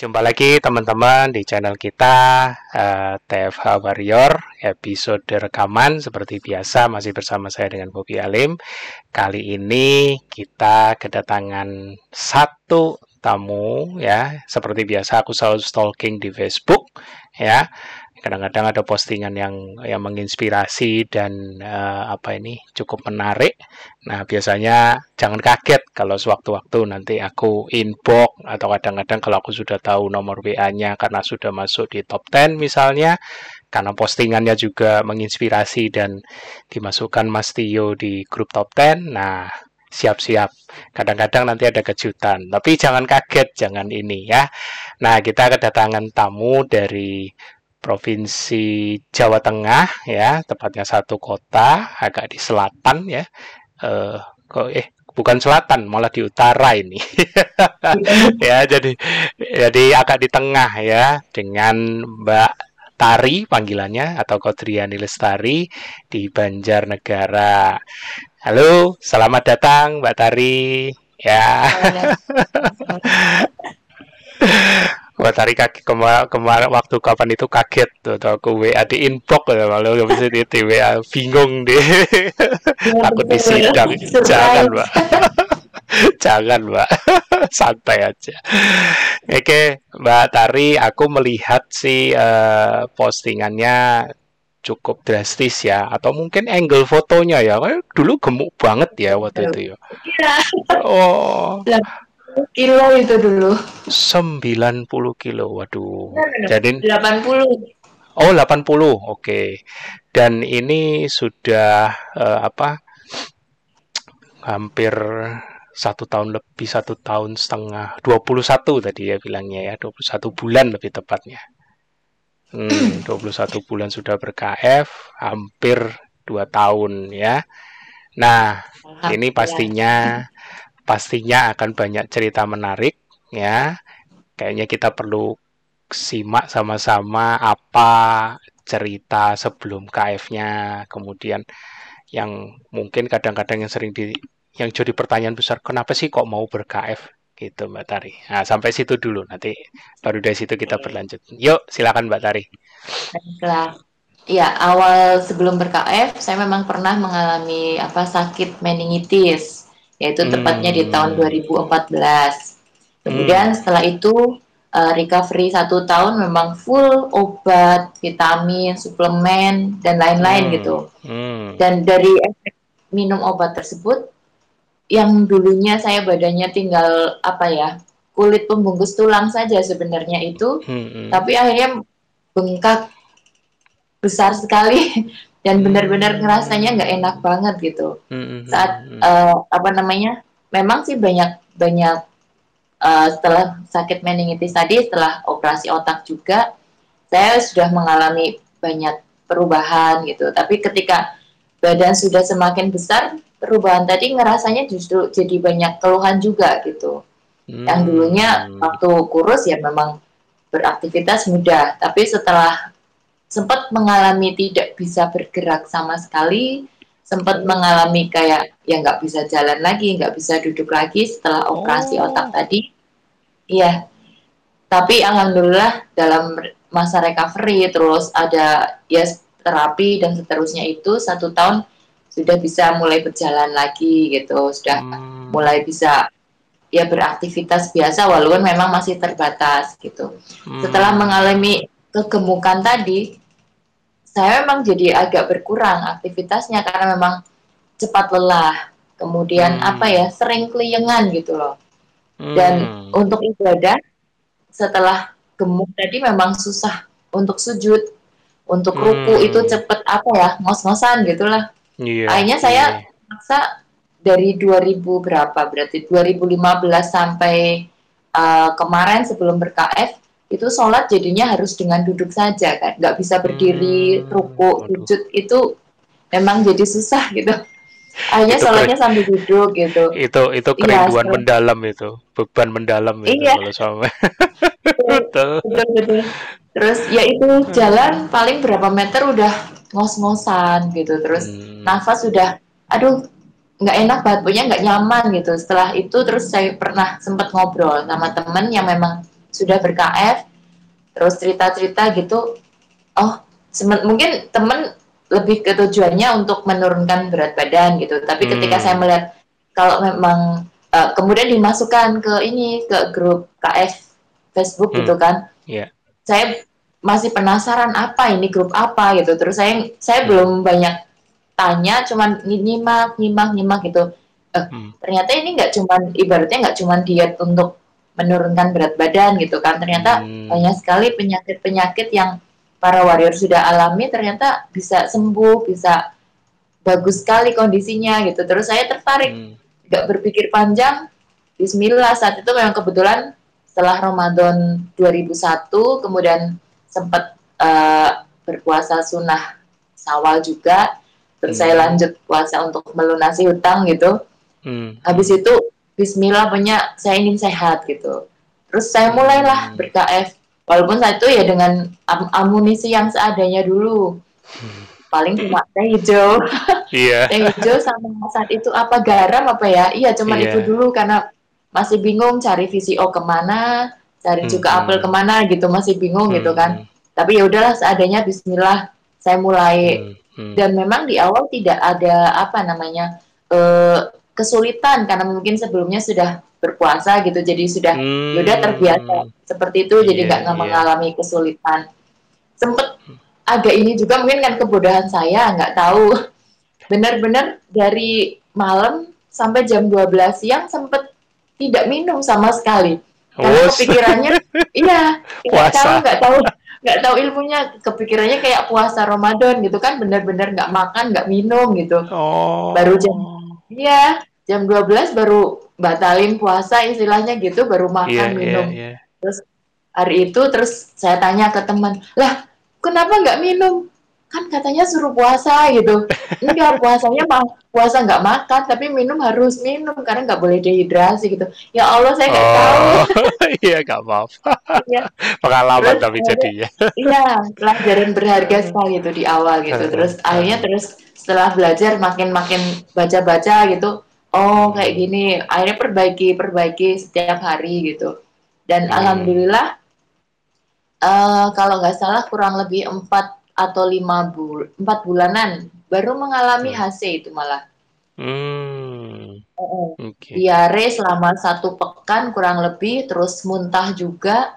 Jumpa lagi teman-teman di channel kita uh, eh, TFH Warrior episode rekaman seperti biasa masih bersama saya dengan Bobi Alim. Kali ini kita kedatangan satu tamu ya, seperti biasa aku selalu stalking di Facebook ya kadang-kadang ada postingan yang yang menginspirasi dan uh, apa ini cukup menarik. Nah, biasanya jangan kaget kalau sewaktu-waktu nanti aku inbox atau kadang-kadang kalau aku sudah tahu nomor WA-nya karena sudah masuk di top 10 misalnya, karena postingannya juga menginspirasi dan dimasukkan Mas Tio di grup top 10. Nah, siap-siap. Kadang-kadang nanti ada kejutan, tapi jangan kaget, jangan ini ya. Nah, kita kedatangan tamu dari Provinsi Jawa Tengah ya, tepatnya satu kota agak di selatan ya. Eh, kok eh bukan selatan, malah di utara ini. ya, jadi jadi agak di tengah ya dengan Mbak Tari panggilannya atau Kodriani Lestari di Banjarnegara. Halo, selamat datang Mbak Tari. Ya. Wah tadi kaget kemarin kemar waktu kapan itu kaget tuh, tuh aku WA di inbox ya malu gak bisa di, WA bingung deh ya, takut disidang. Jangan mbak. Jangan mbak. Santai aja. Oke mbak Tari aku melihat sih uh, postingannya cukup drastis ya atau mungkin angle fotonya ya. Dulu gemuk banget ya waktu itu ya. Iya. oh kilo itu dulu. 90 kilo. Waduh. Jadi 80. Oh, 80. Oke. Okay. Dan ini sudah uh, apa? Hampir satu tahun lebih, satu tahun setengah, 21 tadi ya bilangnya ya, 21 bulan lebih tepatnya. Hmm, 21 bulan sudah ber-KF, hampir dua tahun ya. Nah, ini pastinya pastinya akan banyak cerita menarik ya. Kayaknya kita perlu simak sama-sama apa cerita sebelum KF-nya, kemudian yang mungkin kadang-kadang yang sering di yang jadi pertanyaan besar, kenapa sih kok mau ber-KF gitu Mbak Tari. Nah, sampai situ dulu nanti baru dari situ kita berlanjut. Yuk, silakan Mbak Tari. Baiklah. Ya, awal sebelum ber-KF saya memang pernah mengalami apa sakit meningitis yaitu hmm. tepatnya di tahun 2014. Kemudian hmm. setelah itu uh, recovery satu tahun memang full obat, vitamin, suplemen dan lain-lain hmm. gitu. Hmm. Dan dari efek minum obat tersebut, yang dulunya saya badannya tinggal apa ya kulit pembungkus tulang saja sebenarnya itu, hmm. hmm. tapi akhirnya bengkak besar sekali dan hmm. benar-benar ngerasanya nggak enak banget gitu hmm. saat uh, apa namanya memang sih banyak banyak uh, setelah sakit meningitis tadi setelah operasi otak juga saya sudah mengalami banyak perubahan gitu tapi ketika badan sudah semakin besar perubahan tadi ngerasanya justru jadi banyak keluhan juga gitu hmm. yang dulunya waktu kurus ya memang beraktivitas mudah tapi setelah sempat mengalami tidak bisa bergerak sama sekali, sempat mengalami kayak ya nggak bisa jalan lagi, nggak bisa duduk lagi setelah operasi oh. otak tadi. Iya, tapi alhamdulillah dalam masa recovery terus ada ya terapi dan seterusnya itu satu tahun sudah bisa mulai berjalan lagi gitu, sudah hmm. mulai bisa ya beraktivitas biasa walaupun memang masih terbatas gitu. Hmm. Setelah mengalami kegemukan tadi, saya memang jadi agak berkurang aktivitasnya karena memang cepat lelah. Kemudian hmm. apa ya, sering keliengan gitu loh. Dan hmm. untuk ibadah setelah gemuk tadi memang susah untuk sujud, untuk ruku hmm. itu cepet apa ya, ngos-ngosan gitulah. Yeah, Akhirnya saya yeah. maksa dari 2000 berapa berarti 2015 sampai uh, kemarin sebelum berKF itu sholat jadinya harus dengan duduk saja kan nggak bisa berdiri hmm, ruku sujud itu memang jadi susah gitu akhirnya itu sholatnya keren. sambil duduk gitu itu itu iya, kerinduan ya, mendalam itu beban mendalam itu iya. kalau sama betul, betul, betul. terus ya itu hmm. jalan paling berapa meter udah ngos-ngosan gitu terus hmm. nafas sudah aduh nggak enak banget punya nggak nyaman gitu setelah itu terus saya pernah sempat ngobrol sama temen yang memang sudah berKF terus cerita-cerita gitu oh mungkin temen lebih ke tujuannya untuk menurunkan berat badan gitu tapi hmm. ketika saya melihat kalau memang uh, kemudian dimasukkan ke ini ke grup KF Facebook gitu hmm. gitu kan yeah. saya masih penasaran apa ini grup apa gitu terus saya saya hmm. belum banyak tanya cuman nyimak nyimak nyimak gitu eh, hmm. ternyata ini nggak cuman ibaratnya nggak cuman diet untuk menurunkan berat badan gitu kan ternyata hmm. banyak sekali penyakit-penyakit yang para warrior sudah alami ternyata bisa sembuh bisa bagus sekali kondisinya gitu terus saya tertarik hmm. nggak hmm. berpikir panjang Bismillah saat itu memang kebetulan setelah Ramadan 2001 kemudian sempat uh, berpuasa sunnah sawal juga terus hmm. saya lanjut puasa untuk melunasi hutang gitu hmm. habis itu Bismillah punya saya ingin sehat gitu terus saya mulailah hmm. ber-KF walaupun saat itu ya dengan am amunisi yang seadanya dulu hmm. paling cuma teh hijau yeah. teh hijau sama saat itu apa garam apa ya iya cuma yeah. itu dulu karena masih bingung cari VCO ke mana cari hmm. juga apel ke mana gitu masih bingung hmm. gitu kan tapi ya udahlah seadanya Bismillah saya mulai hmm. Hmm. dan memang di awal tidak ada apa namanya uh, kesulitan karena mungkin sebelumnya sudah berpuasa gitu jadi sudah hmm. udah terbiasa seperti itu yeah, jadi nggak yeah. mengalami kesulitan. Sempet agak ini juga mungkin kan kebodohan saya nggak tahu. Benar-benar dari malam sampai jam 12 siang sempet tidak minum sama sekali. Karena kepikirannya iya nggak tahu nggak tahu nggak tahu ilmunya. Kepikirannya kayak puasa Ramadan gitu kan benar-benar nggak makan nggak minum gitu. Oh. baru jam iya jam 12 baru batalin puasa istilahnya gitu baru makan yeah, minum. yeah, yeah. terus hari itu terus saya tanya ke teman lah kenapa nggak minum? Kan katanya suruh puasa gitu. Enggak puasanya mah puasa nggak makan tapi minum harus minum karena nggak boleh dehidrasi gitu. Ya Allah saya nggak oh, tahu iya nggak maaf ya. pengalaman terus, tapi jadinya iya pelajaran berharga sekali itu di awal gitu. Terus akhirnya terus setelah belajar makin makin baca baca gitu oh kayak gini akhirnya perbaiki perbaiki setiap hari gitu dan hmm. alhamdulillah uh, kalau nggak salah kurang lebih empat atau lima bul empat bulanan baru mengalami hmm. HC itu malah hmm. uh, okay. diare selama satu pekan kurang lebih terus muntah juga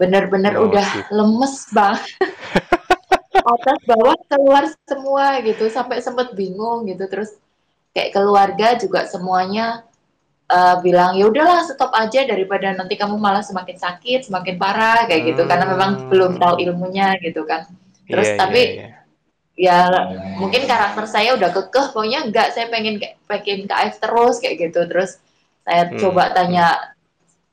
benar-benar oh, udah gitu. lemes banget atas bawah keluar semua gitu sampai sempet bingung gitu terus kayak keluarga juga semuanya uh, bilang ya udahlah stop aja daripada nanti kamu malah semakin sakit semakin parah kayak hmm. gitu karena memang belum tahu hmm. ilmunya gitu kan terus yeah, tapi yeah, yeah. ya mungkin karakter saya udah kekeh pokoknya enggak saya pengen pengen KF terus kayak gitu terus saya hmm. coba tanya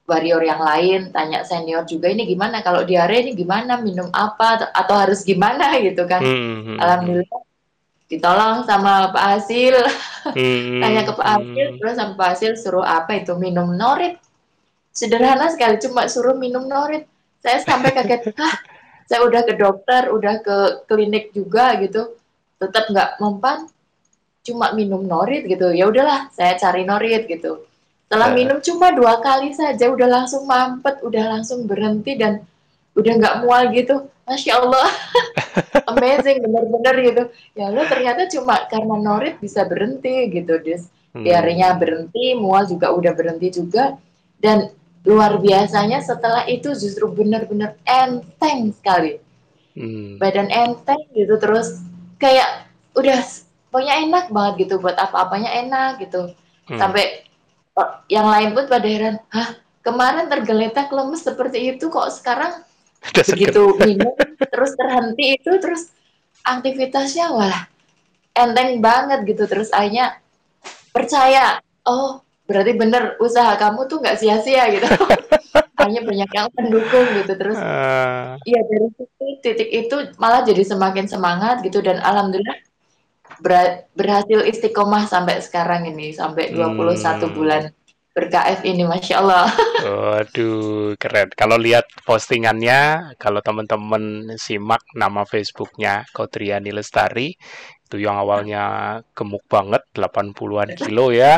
warrior yang lain tanya senior juga ini gimana kalau diare ini gimana minum apa atau harus gimana gitu kan hmm. hmm, hmm. alhamdulillah ditolong sama Pak Hasil hmm, tanya ke Pak Hasil hmm. terus sama Pak Hasil suruh apa itu minum norit. Sederhana sekali cuma suruh minum norit. Saya sampai kaget Hah, saya udah ke dokter udah ke klinik juga gitu. Tetap nggak mempan cuma minum norit gitu. Ya udahlah saya cari norit gitu. Setelah iya. minum cuma dua kali saja udah langsung mampet udah langsung berhenti dan udah nggak mual gitu masya Allah amazing bener-bener gitu ya lo ternyata cuma karena norit bisa berhenti gitu dis hmm. diarenya berhenti mual juga udah berhenti juga dan luar biasanya setelah itu justru bener-bener enteng sekali hmm. badan enteng gitu terus kayak udah pokoknya enak banget gitu buat apa-apanya enak gitu hmm. sampai yang lain pun pada heran hah kemarin tergeletak lemes seperti itu kok sekarang begitu minum terus terhenti itu terus aktivitasnya wah enteng banget gitu. Terus akhirnya percaya oh berarti bener usaha kamu tuh nggak sia-sia gitu. Hanya banyak yang mendukung gitu. Terus uh... ya dari situ titik itu malah jadi semakin semangat gitu. Dan alhamdulillah ber berhasil istiqomah sampai sekarang ini sampai 21 hmm. bulan ber-KF ini, Masya Allah. Waduh, keren. Kalau lihat postingannya, kalau teman-teman simak nama Facebooknya Kodriani Lestari, itu yang awalnya gemuk banget, 80-an kilo ya.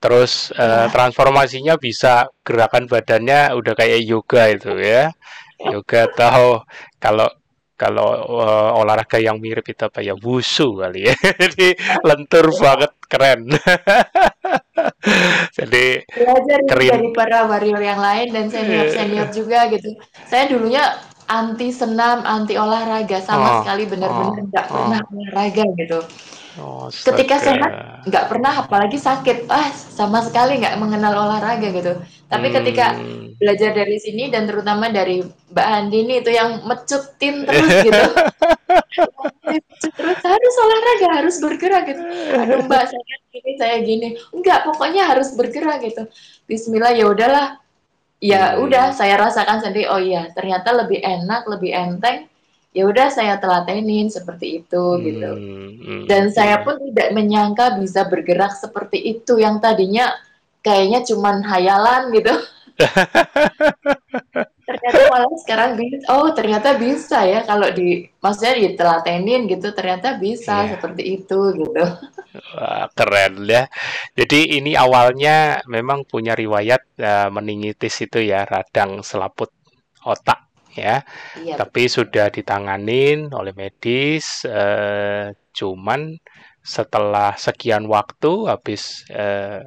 Terus uh, transformasinya bisa gerakan badannya udah kayak yoga itu ya. Yoga tahu kalau kalau uh, olahraga yang mirip itu apa ya wusu kali ya jadi lentur banget keren jadi belajar keren. dari para warrior yang lain dan senior senior juga gitu. Saya dulunya anti senam anti olahraga sama oh, sekali benar-benar oh, nggak oh, pernah oh. olahraga gitu Oh, Ketika sehat nggak pernah, apalagi sakit, ah sama sekali nggak mengenal olahraga gitu. Tapi hmm. ketika belajar dari sini dan terutama dari Mbak Andini itu yang mecutin terus gitu, terus harus olahraga, harus bergerak gitu. Aduh Mbak saya gini, saya gini, enggak pokoknya harus bergerak gitu. Bismillah ya udahlah, ya hmm. udah saya rasakan sendiri. Oh iya ternyata lebih enak, lebih enteng ya udah saya telatenin seperti itu hmm, gitu. Hmm, Dan hmm. saya pun tidak menyangka bisa bergerak seperti itu yang tadinya kayaknya cuman hayalan gitu. ternyata malah sekarang bisa. Oh, ternyata bisa ya kalau di maksudnya ditelatenin gitu ternyata bisa yeah. seperti itu gitu. Wah, keren ya. Jadi ini awalnya memang punya riwayat uh, meningitis itu ya, radang selaput otak ya. Iya, Tapi betul. sudah ditanganin oleh medis, eh, cuman setelah sekian waktu habis eh,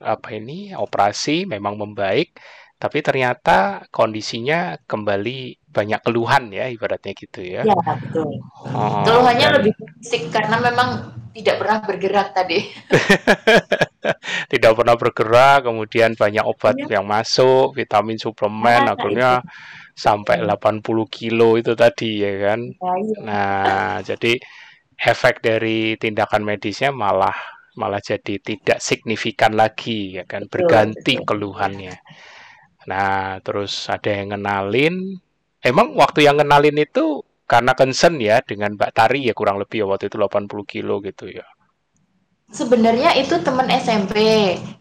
apa ini operasi memang membaik, tapi ternyata kondisinya kembali banyak keluhan ya ibaratnya gitu ya. Iya betul. Oh, Keluhannya dan... lebih fisik karena memang tidak pernah bergerak tadi. tidak pernah bergerak, kemudian banyak obat ya. yang masuk, vitamin suplemen, nah, akhirnya itu sampai 80 kilo itu tadi ya kan. Ya, iya. Nah, jadi efek dari tindakan medisnya malah malah jadi tidak signifikan lagi ya kan, berganti keluhannya. Nah, terus ada yang ngenalin, emang waktu yang ngenalin itu karena concern ya dengan Mbak Tari ya kurang lebih ya waktu itu 80 kilo gitu ya. Sebenarnya itu teman SMP.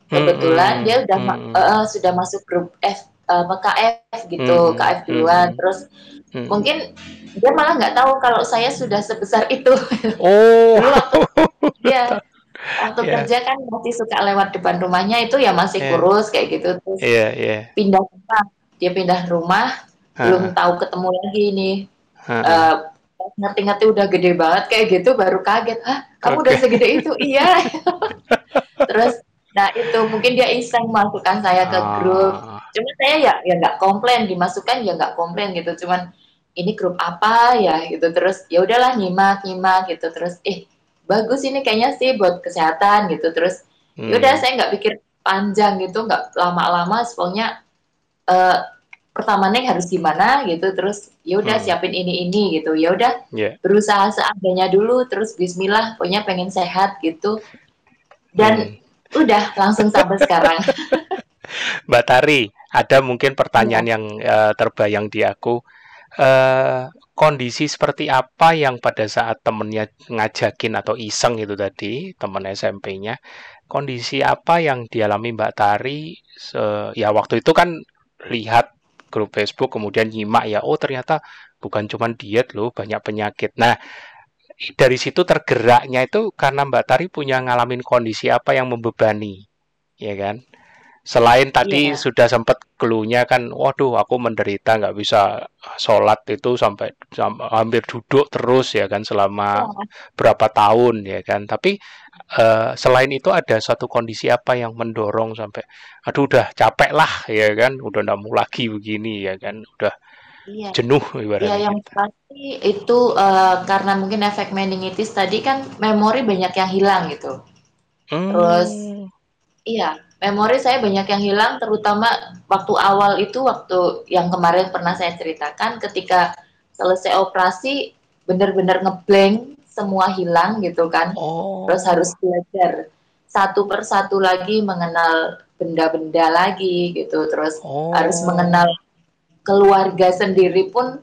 Kebetulan hmm, dia udah hmm. uh, sudah masuk grup F uh, eh, KF gitu, hmm. KF duluan. Hmm. Terus hmm. mungkin dia malah nggak tahu kalau saya sudah sebesar itu. Oh. Dulu waktu dia waktu yeah. kerja kan masih suka lewat depan rumahnya itu ya masih yeah. kurus kayak gitu terus yeah, yeah. pindah rumah dia pindah rumah uh. belum tahu ketemu lagi ini uh. uh, ngerti-ngerti udah gede banget kayak gitu baru kaget ah kamu okay. udah segede itu iya terus Nah itu mungkin dia iseng masukkan saya ke grup. Ah. Cuma saya ya ya nggak komplain dimasukkan ya nggak komplain gitu. Cuman ini grup apa ya gitu terus ya udahlah nyimak nyimak gitu terus eh bagus ini kayaknya sih buat kesehatan gitu terus ya hmm. udah saya nggak pikir panjang gitu nggak lama-lama pokoknya uh, pertama nih harus gimana gitu terus ya udah hmm. siapin ini ini gitu ya udah yeah. berusaha seadanya dulu terus Bismillah pokoknya pengen sehat gitu dan hmm Udah, langsung sampai sekarang. Mbak Tari, ada mungkin pertanyaan ya. yang uh, terbayang di aku. Uh, kondisi seperti apa yang pada saat temennya ngajakin atau iseng itu tadi, temen SMP-nya, kondisi apa yang dialami Mbak Tari? Se ya waktu itu kan lihat grup Facebook, kemudian nyimak ya, oh ternyata bukan cuma diet loh, banyak penyakit. Nah, dari situ tergeraknya itu karena Mbak Tari punya ngalamin kondisi apa yang membebani, ya kan? Selain tadi yeah. sudah sempat keluhnya kan, waduh aku menderita nggak bisa sholat itu sampai, sampai hampir duduk terus ya kan selama yeah. berapa tahun ya kan. Tapi uh, selain itu ada satu kondisi apa yang mendorong sampai, aduh udah capek lah ya kan, udah nggak mau lagi begini ya kan, udah Iya. jenuh ibaratnya. Iya, yang pasti itu uh, karena mungkin efek meningitis tadi kan memori banyak yang hilang gitu. Hmm. Terus iya, memori saya banyak yang hilang terutama waktu awal itu waktu yang kemarin pernah saya ceritakan ketika selesai operasi benar-benar ngeblank semua hilang gitu kan. Oh. Terus harus belajar satu persatu lagi mengenal benda-benda lagi gitu. Terus oh. harus mengenal keluarga sendiri pun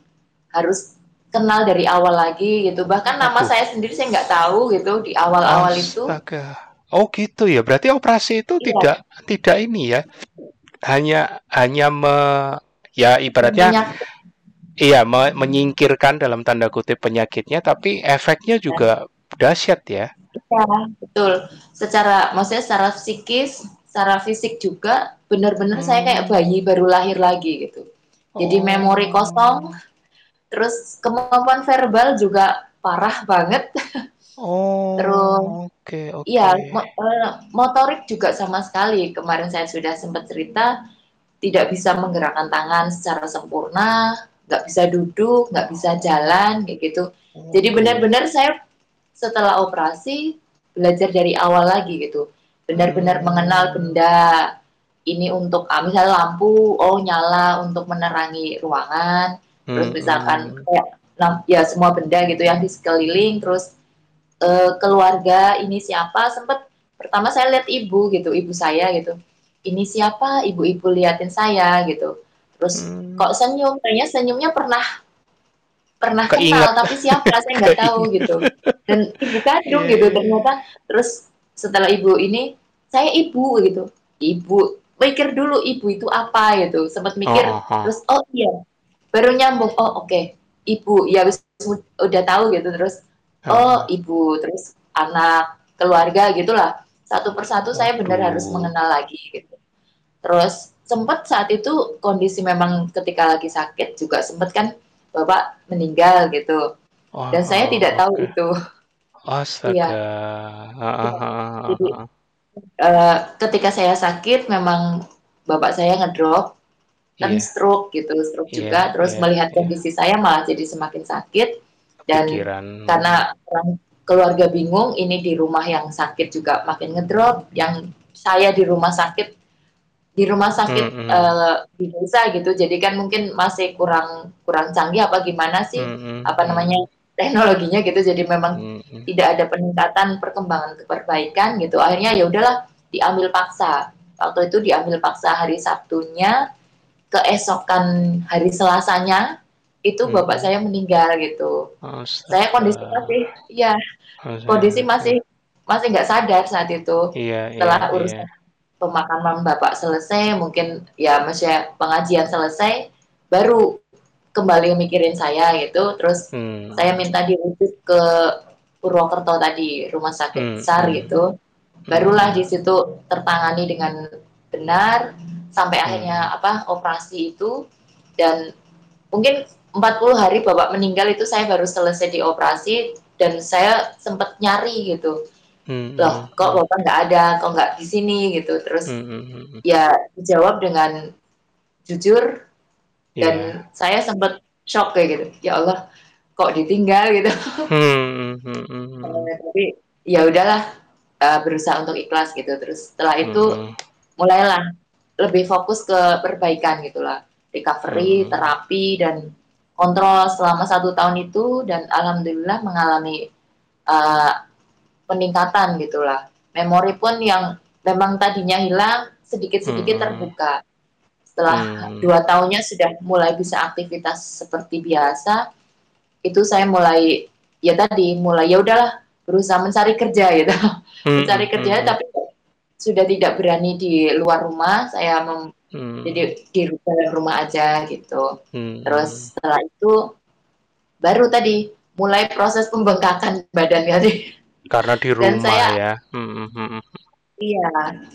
harus kenal dari awal lagi gitu bahkan nama saya sendiri saya nggak tahu gitu di awal-awal itu Oh gitu ya. Berarti operasi itu Iya, tidak tidak ini ya. Hanya hanya me, ya ibaratnya minyak iya me- menyingkirkan dalam tanda kutip penyakitnya, tapi efeknya juga dahsyat ya. ya, betul. Secara maksudnya secara psikis, secara fisik juga benar-benar saya kayak Hmm. bayi baru lahir lagi gitu. Jadi memori kosong, Oh. terus kemampuan verbal juga parah banget. Terus Oh, oke Iya, oke. mo- eh, motorik juga sama sekali. Kemarin saya sudah sempat cerita, tidak bisa menggerakkan tangan secara sempurna, nggak bisa duduk, nggak bisa jalan, kayak gitu. Jadi Oke. benar-benar saya setelah operasi belajar dari awal lagi gitu. Benar-benar Hmm. mengenal benda ini untuk, ah, misalnya lampu, oh nyala untuk menerangi ruangan. Terus Hmm, misalkan hmm. kayak ya semua benda gitu yang di sekeliling, terus eh, keluarga ini siapa sempet pertama saya lihat ibu gitu ibu saya gitu ini siapa ibu-ibu liatin saya gitu terus Hmm. kok senyum kayaknya senyumnya pernah pernah Keinget. kenal tapi siapa saya nggak tahu gitu dan ibu kandung Iya, gitu iya. ternyata terus setelah ibu ini saya ibu gitu ibu mikir dulu ibu itu apa? gitu. Sempat mikir Oh, oh, oh. terus oh iya. Baru nyambung oh oke ibu. Ya wis udah tahu gitu terus oh ibu. Terus anak keluarga gitulah. Satu persatu saya benar harus mengenal lagi gitu. Terus sempat saat itu kondisi memang ketika lagi sakit juga sempat kan bapak meninggal gitu. Dan saya oh, tidak tahu itu. Astaga. Ah, Jadi, Eh, ketika saya sakit memang bapak saya ngedrop kan Iya, stroke gitu stroke Iya, juga. Terus iya, melihat iya. kondisi saya malah jadi semakin sakit. Dan pikiran. karena orang keluarga bingung ini di rumah yang sakit juga makin ngedrop. Yang saya di rumah sakit di rumah sakit Mm, mm. eh, di desa gitu. Jadi kan mungkin masih kurang kurang canggih apa gimana sih? Mm, mm, apa namanya teknologinya gitu jadi memang mm, mm. tidak ada peningkatan perkembangan perbaikan gitu akhirnya ya udahlah diambil paksa waktu itu diambil paksa hari Sabtunya keesokan hari Selasanya itu Hmm. bapak saya meninggal gitu Astaga. saya kondisi masih ya Astaga. kondisi masih masih nggak sadar saat itu Iya, setelah iya, urusan iya. pemakaman bapak selesai mungkin ya masih pengajian selesai baru kembali mikirin saya gitu terus Hmm. saya minta dirujuk ke Purwokerto tadi rumah sakit Hmm, besar hmm. gitu barulah di situ tertangani dengan benar sampai Hmm. akhirnya apa operasi itu dan mungkin 40 hari bapak meninggal itu saya baru selesai di operasi dan saya sempat nyari gitu Hmm, loh hmm, kok hmm. bapak nggak ada kok nggak di sini gitu terus Hmm, hmm, hmm, hmm. ya dijawab dengan jujur Dan saya sempat shock kayak gitu. Ya Allah kok ditinggal gitu. Hmm, hmm, hmm, hmm. Eh, tapi ya udahlah eh, berusaha untuk ikhlas gitu. Terus setelah itu Hmm, mulailah lebih fokus ke perbaikan gitulah recovery Hmm. terapi dan kontrol selama satu tahun itu. Dan alhamdulillah mengalami eh, peningkatan gitulah memori pun yang memang tadinya hilang sedikit-sedikit Hmm. terbuka setelah Hmm. dua tahunnya sudah mulai bisa aktivitas seperti biasa itu saya mulai ya tadi mulai ya udahlah berusaha mencari kerja gitu. Hmm, mencari hmm, kerja hmm, tapi sudah tidak berani di luar rumah. Saya mem- hmm, jadi di dalam rumah aja gitu. Hmm, terus setelah itu baru tadi mulai proses pembengkakan badan tadi. Karena di dan rumah saya- ya. Hmm, hmm, hmm. Iya.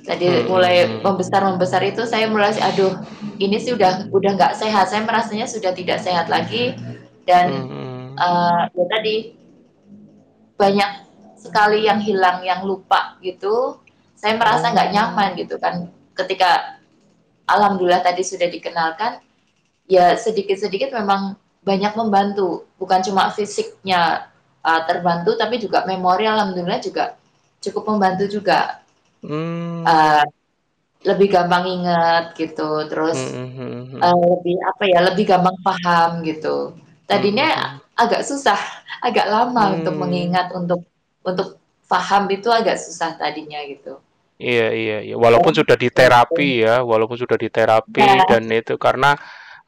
Tadi Hmm. mulai membesar membesar itu saya mulai aduh ini sih udah udah nggak sehat. Saya merasanya sudah tidak sehat lagi. Dan Hmm, hmm. eh, ya tadi banyak sekali yang hilang yang lupa gitu. Saya merasa nggak Oh. nyaman gitu kan. Ketika alhamdulillah tadi sudah dikenalkan ya sedikit-sedikit memang banyak membantu. Bukan cuma fisiknya uh, terbantu tapi juga memori alhamdulillah juga cukup membantu juga Hmm. Uh, lebih gampang ingat gitu terus Hmm, hmm, hmm, hmm. uh, lebih apa ya lebih gampang paham gitu tadinya agak susah agak lama Hmm. untuk mengingat untuk untuk paham itu agak susah tadinya gitu Iya, iya, iya. Walaupun sudah diterapi ya, walaupun sudah diterapi Ya. dan itu karena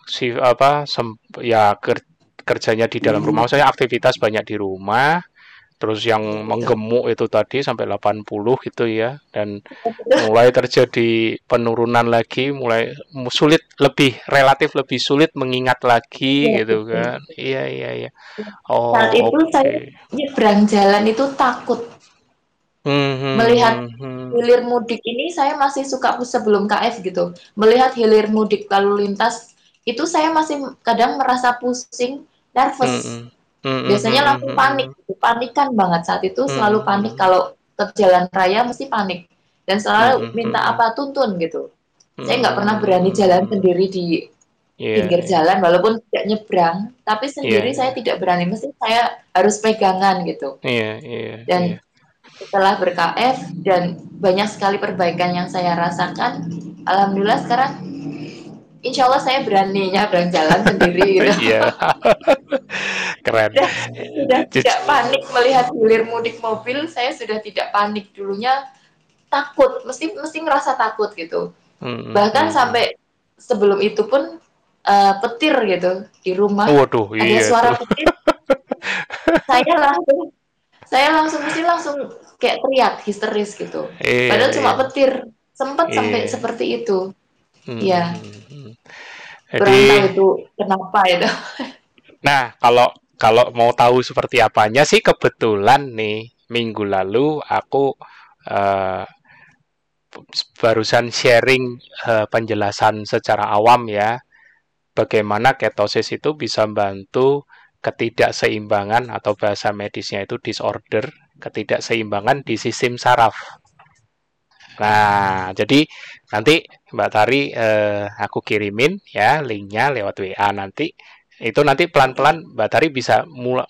si apa sem- ya ker- kerjanya di dalam Hmm. rumah, saya aktivitas banyak di rumah terus yang gitu. menggemuk itu tadi sampai 80 gitu ya. Dan mulai terjadi penurunan lagi mulai sulit lebih relatif lebih sulit mengingat lagi ya, gitu kan. Iya iya iya. Oh saat itu okay. saya nyebrang jalan itu takut. Hmm, hmm, melihat hmm, hmm. hilir mudik ini saya masih suka sebelum KF gitu. Melihat hilir mudik lalu lintas itu saya masih kadang merasa pusing nervous. Hmm, hmm Biasanya langsung panik, panikan banget saat itu selalu panik kalau ke jalan raya mesti panik. Dan selalu minta apa tuntun gitu. Saya nggak pernah berani jalan sendiri di yeah, pinggir yeah. jalan walaupun tidak nyebrang, tapi sendiri yeah, saya tidak berani, mesti saya harus pegangan gitu. Yeah, yeah, dan yeah. setelah ber-KF dan banyak sekali perbaikan yang saya rasakan, alhamdulillah sekarang insya Allah saya berani nyabrang jalan sendiri gitu. Iya. Keren. Sudah, sudah tidak panik melihat hilir mudik mobil, saya sudah tidak panik dulunya takut, mesti mesti ngerasa takut gitu. Hmm, Bahkan hmm. sampai sebelum itu pun uh, petir gitu di rumah. Waduh, ada iya suara tuh. petir. saya langsung saya langsung mesti langsung kayak teriak histeris gitu. Iya, Padahal cuma iya. petir. Sempat iya. sampai seperti itu. Iya. Hmm. Jadi itu kenapa itu. Nah, kalau kalau mau tahu seperti apanya sih kebetulan nih minggu lalu aku uh, barusan sharing uh, penjelasan secara awam ya bagaimana ketosis itu bisa membantu ketidakseimbangan atau bahasa medisnya itu disorder ketidakseimbangan di sistem saraf. Nah, jadi nanti Mbak Tari eh, aku kirimin ya linknya lewat WA nanti. Itu nanti pelan-pelan Mbak Tari bisa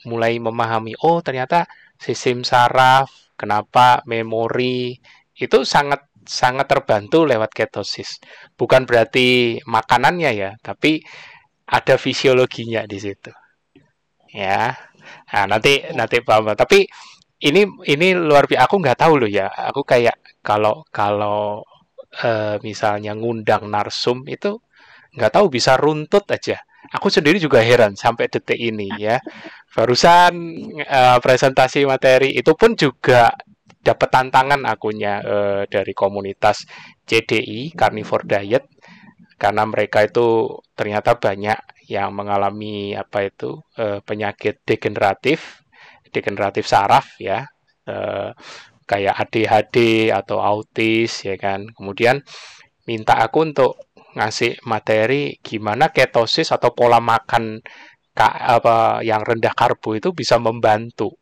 mulai, memahami oh ternyata sistem saraf, kenapa memori itu sangat sangat terbantu lewat ketosis. Bukan berarti makanannya ya, tapi ada fisiologinya di situ. Ya. Nah, nanti nanti Pak Tapi ini ini luar biasa. Aku nggak tahu loh ya. Aku kayak kalau kalau uh, misalnya ngundang narsum itu nggak tahu bisa runtut aja. Aku sendiri juga heran sampai detik ini ya. Barusan uh, presentasi materi itu pun juga dapat tantangan akunya uh, dari komunitas CDI Carnivore Diet karena mereka itu ternyata banyak yang mengalami apa itu uh, penyakit degeneratif degeneratif saraf ya uh, kayak ADHD atau autis ya kan. Kemudian minta aku untuk ngasih materi gimana ketosis atau pola makan apa yang rendah karbo itu bisa membantu.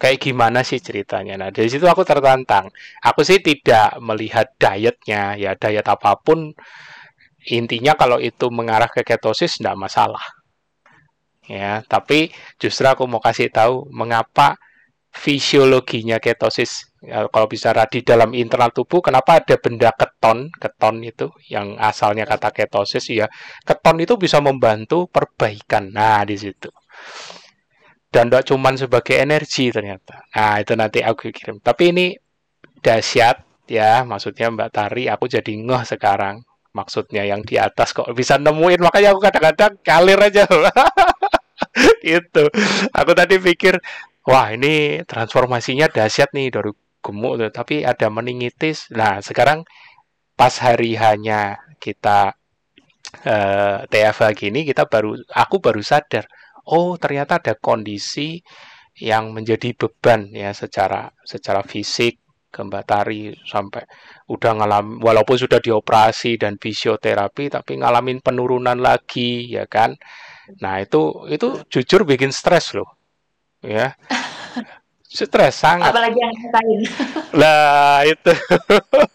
Kayak gimana sih ceritanya? Nah, dari situ aku tertantang. Aku sih tidak melihat dietnya, ya diet apa pun intinya kalau itu mengarah ke ketosis tidak masalah. Ya, tapi justru aku mau kasih tahu mengapa fisiologinya ketosis. Ya, kalau bicara di dalam internal tubuh kenapa ada benda keton keton itu yang asalnya kata ketosis? Ya keton itu bisa membantu perbaikan. Nah di situ. Dan tidak cuma sebagai energi ternyata. Nah itu nanti aku kirim. Tapi ini dahsyat ya. Maksudnya Mbak Tari aku jadi ngeh sekarang. Maksudnya yang di atas kok bisa nemuin. Makanya aku kadang-kadang kalir aja. Itu aku tadi pikir wah ini transformasinya dahsyat nih dari gemuk tuh, tapi ada meningitis. Nah, sekarang pas hari hanya kita eh, TFH gini kita baru aku baru sadar, oh ternyata ada kondisi yang menjadi beban ya secara secara fisik ke Mbak Tari sampai udah ngalamin walaupun sudah dioperasi dan fisioterapi tapi ngalamin penurunan lagi ya kan. Nah, itu itu jujur bikin stres loh. Ya. Stres sangat. Apalagi yang ngatain. Lah itu.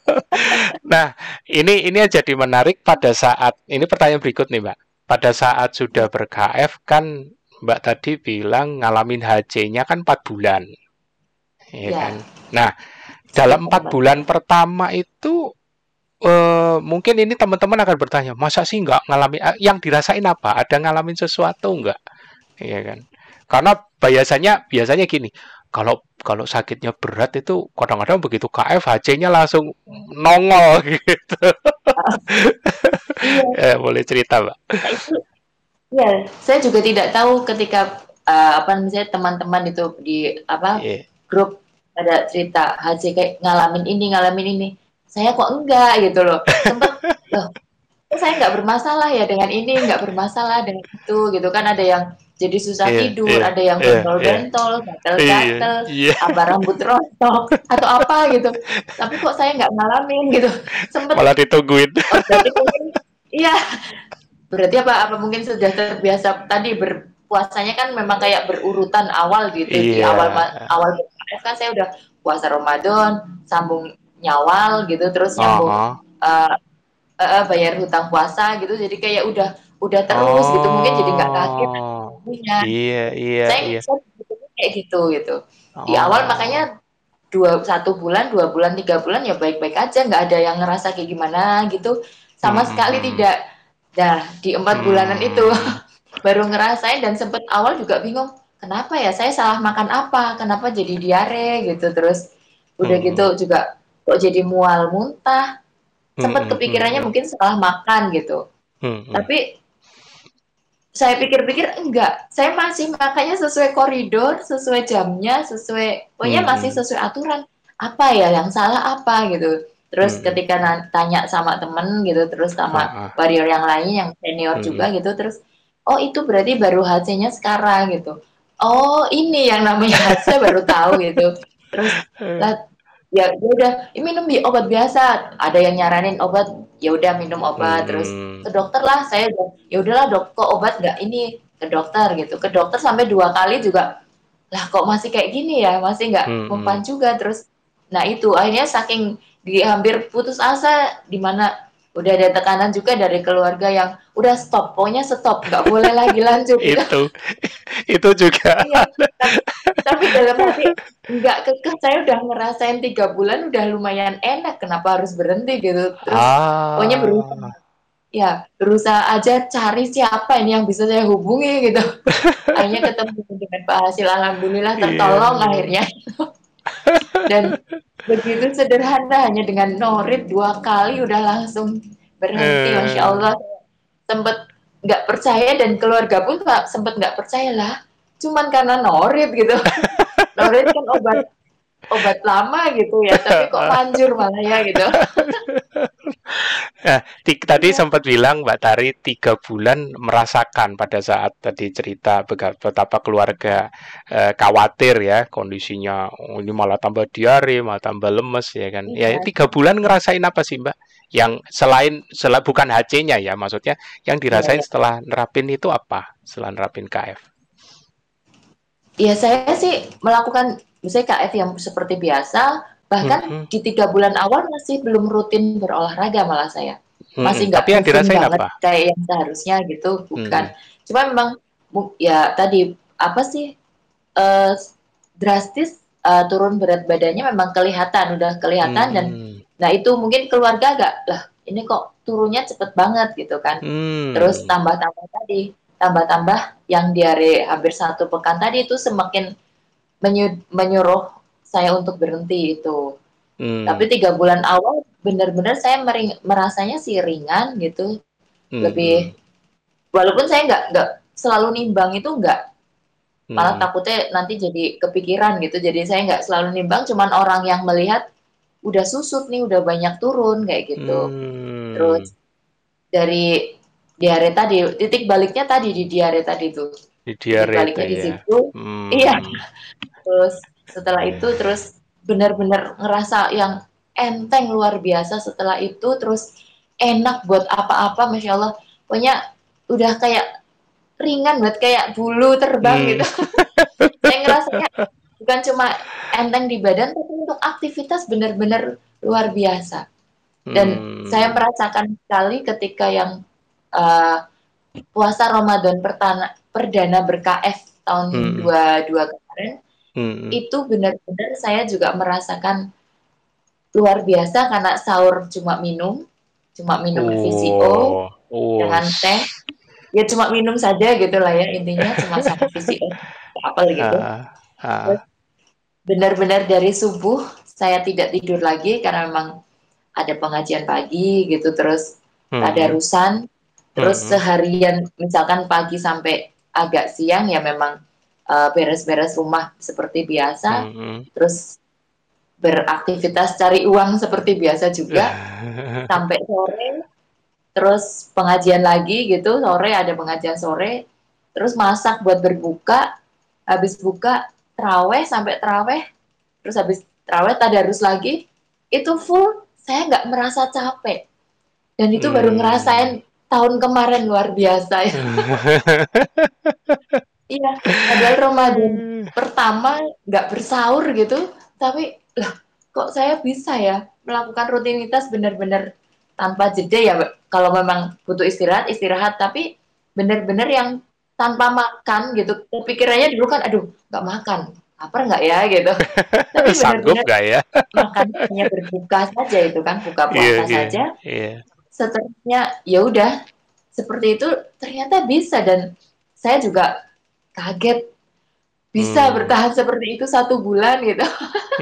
nah ini ini jadi menarik pada saat ini pertanyaan berikut nih mbak. Pada saat sudah ber-KF kan mbak tadi bilang ngalamin HC-nya kan 4 bulan. Ya, ya. kan? Nah dalam empat bulan pertama itu uh, mungkin ini teman-teman akan bertanya masa sih nggak ngalamin eh, yang dirasain apa? Ada ngalamin sesuatu nggak? Iya kan? Karena biasanya biasanya gini, kalau kalau sakitnya berat itu kadang-kadang begitu KF HC-nya langsung nongol gitu. ya, boleh cerita, Mbak. Ya, saya juga tidak tahu ketika uh, apa misalnya teman-teman itu di apa yeah. grup ada cerita HC kayak ngalamin ini ngalamin ini saya kok enggak gitu loh sempet loh saya nggak bermasalah ya dengan ini nggak bermasalah dengan itu gitu kan ada yang jadi susah yeah, tidur yeah, ada yang iya, bentol-bentol yeah, gatel-gatel yeah, yeah. apa rambut rontok atau apa gitu. Tapi kok saya nggak ngalamin gitu. Sempet malah ditungguin. Oh, berarti iya. Berarti apa apa mungkin sudah terbiasa tadi berpuasanya kan memang kayak berurutan awal gitu. Yeah. di iya. awal awal kan saya udah puasa Ramadan sambung nyawal gitu terus nyambung uh -huh. uh, uh, bayar hutang puasa gitu. Jadi kayak udah udah terus oh, gitu. Mungkin jadi nggak kaget punya iya iya saya, iya. saya kayak gitu gitu oh. di awal makanya dua satu bulan dua bulan tiga bulan ya baik baik aja nggak ada yang ngerasa kayak gimana gitu sama hmm. sekali tidak dah di empat hmm. bulanan itu baru ngerasain dan sempet awal juga bingung kenapa ya saya salah makan apa kenapa jadi diare gitu terus udah hmm. gitu juga kok jadi mual muntah sempat hmm, kepikirannya hmm, mungkin setelah makan gitu hmm, tapi saya pikir-pikir enggak. Saya masih makannya sesuai koridor sesuai jamnya sesuai pokoknya hmm, masih sesuai aturan. Apa ya yang salah apa gitu. Terus hmm. ketika tanya sama temen gitu terus sama uh, uh. warrior yang lain yang senior hmm. juga gitu terus oh itu berarti baru HC-nya sekarang gitu. Oh ini yang namanya HC baru tahu gitu. Terus lah ya, ya udah minum bi obat biasa. Ada yang nyaranin obat ya udah minum obat hmm. terus ke dokter lah saya ya udahlah dok kok obat nggak ini ke dokter gitu ke dokter sampai dua kali juga lah kok masih kayak gini ya masih nggak hmm. mempan juga terus nah itu akhirnya saking di hampir putus asa di mana udah ada tekanan juga dari keluarga yang udah stop pokoknya stop nggak boleh lagi lanjut. Itu. Itu juga. Iya, tapi, tapi dalam hati nggak kekeh saya udah ngerasain tiga bulan udah lumayan enak kenapa harus berhenti gitu. Terus ah. pokoknya berusaha. Ya berusaha aja cari siapa ini yang bisa saya hubungi gitu. Akhirnya ketemu dengan Pak Hasil alhamdulillah tertolong yeah. akhirnya. Dan begitu sederhana hanya dengan norit dua kali udah langsung berhenti hmm. masya Allah. Sempet nggak percaya dan keluarga pun sempet nggak percaya lah. Cuman karena norit gitu. Norit kan obat obat lama gitu ya tapi kok lanjur malah ya gitu Nah, tadi ya. sempat bilang Mbak Tari tiga bulan merasakan pada saat tadi cerita betapa keluarga eh, khawatir ya kondisinya oh, ini malah tambah diare, malah tambah lemes ya kan. Ya, ya tiga bulan ngerasain apa sih Mbak? Yang selain sel bukan HC-nya ya maksudnya yang dirasain ya. setelah nerapin itu apa? Setelah nerapin KF? Ya saya sih melakukan misalnya KF yang seperti biasa bahkan hmm, hmm. di tiga bulan awal masih belum rutin berolahraga malah saya hmm, masih nggak hmm. rutin banget apa? kayak yang seharusnya gitu bukan hmm. cuma memang ya tadi apa sih uh, drastis uh, turun berat badannya memang kelihatan udah kelihatan hmm. dan nah itu mungkin keluarga agak lah ini kok turunnya cepet banget gitu kan hmm. terus tambah-tambah tadi tambah-tambah yang diare hampir satu pekan tadi itu semakin menyuruh saya untuk berhenti itu. Hmm. Tapi tiga bulan awal benar-benar saya mering, merasanya sih ringan gitu, hmm. lebih walaupun saya nggak nggak selalu nimbang itu nggak malah hmm. takutnya nanti jadi kepikiran gitu. Jadi saya nggak selalu nimbang, cuman orang yang melihat udah susut nih, udah banyak turun kayak gitu. Hmm. Terus dari diare tadi, titik baliknya tadi di diare tadi tuh. Di diare titik baliknya di ya. situ. Hmm. Iya. Terus setelah itu terus benar-benar ngerasa yang enteng luar biasa setelah itu terus enak buat apa-apa masya Allah pokoknya udah kayak ringan buat kayak bulu terbang hmm. gitu saya ngerasanya bukan cuma enteng di badan tapi untuk aktivitas benar-benar luar biasa dan hmm. saya merasakan sekali ketika yang uh, puasa Ramadan pertana, perdana berkaf tahun hmm. 22 kemarin hmm. itu benar-benar saya juga merasakan luar biasa karena sahur cuma minum, cuma minum oh. VCO oh. dengan teh. Ya cuma minum saja gitu lah ya intinya cuma sama VCO apa gitu. Uh, uh. Benar-benar dari subuh saya tidak tidur lagi karena memang ada pengajian pagi gitu terus hmm. ada rusan terus hmm. seharian misalkan pagi sampai agak siang ya memang uh, beres-beres rumah seperti biasa, hmm. terus beraktivitas cari uang seperti biasa juga sampai sore, terus pengajian lagi gitu sore ada pengajian sore, terus masak buat berbuka, habis buka teraweh sampai teraweh, terus habis teraweh tadarus lagi, itu full saya nggak merasa capek dan itu hmm. baru ngerasain tahun kemarin luar biasa ya. Iya, padahal Ramadan pertama nggak bersaur gitu, tapi lah kok saya bisa ya melakukan rutinitas benar-benar tanpa jeda ya kalau memang butuh istirahat istirahat tapi benar-benar yang tanpa makan gitu. Pikirannya dulu kan aduh nggak makan lapar nggak ya? gitu. Tapi benar-benar ya? makan hanya berbuka saja itu kan buka puasa yeah, yeah, saja. yeah. seterusnya ya udah seperti itu ternyata bisa. Dan saya juga kaget bisa hmm. bertahan seperti itu satu bulan gitu.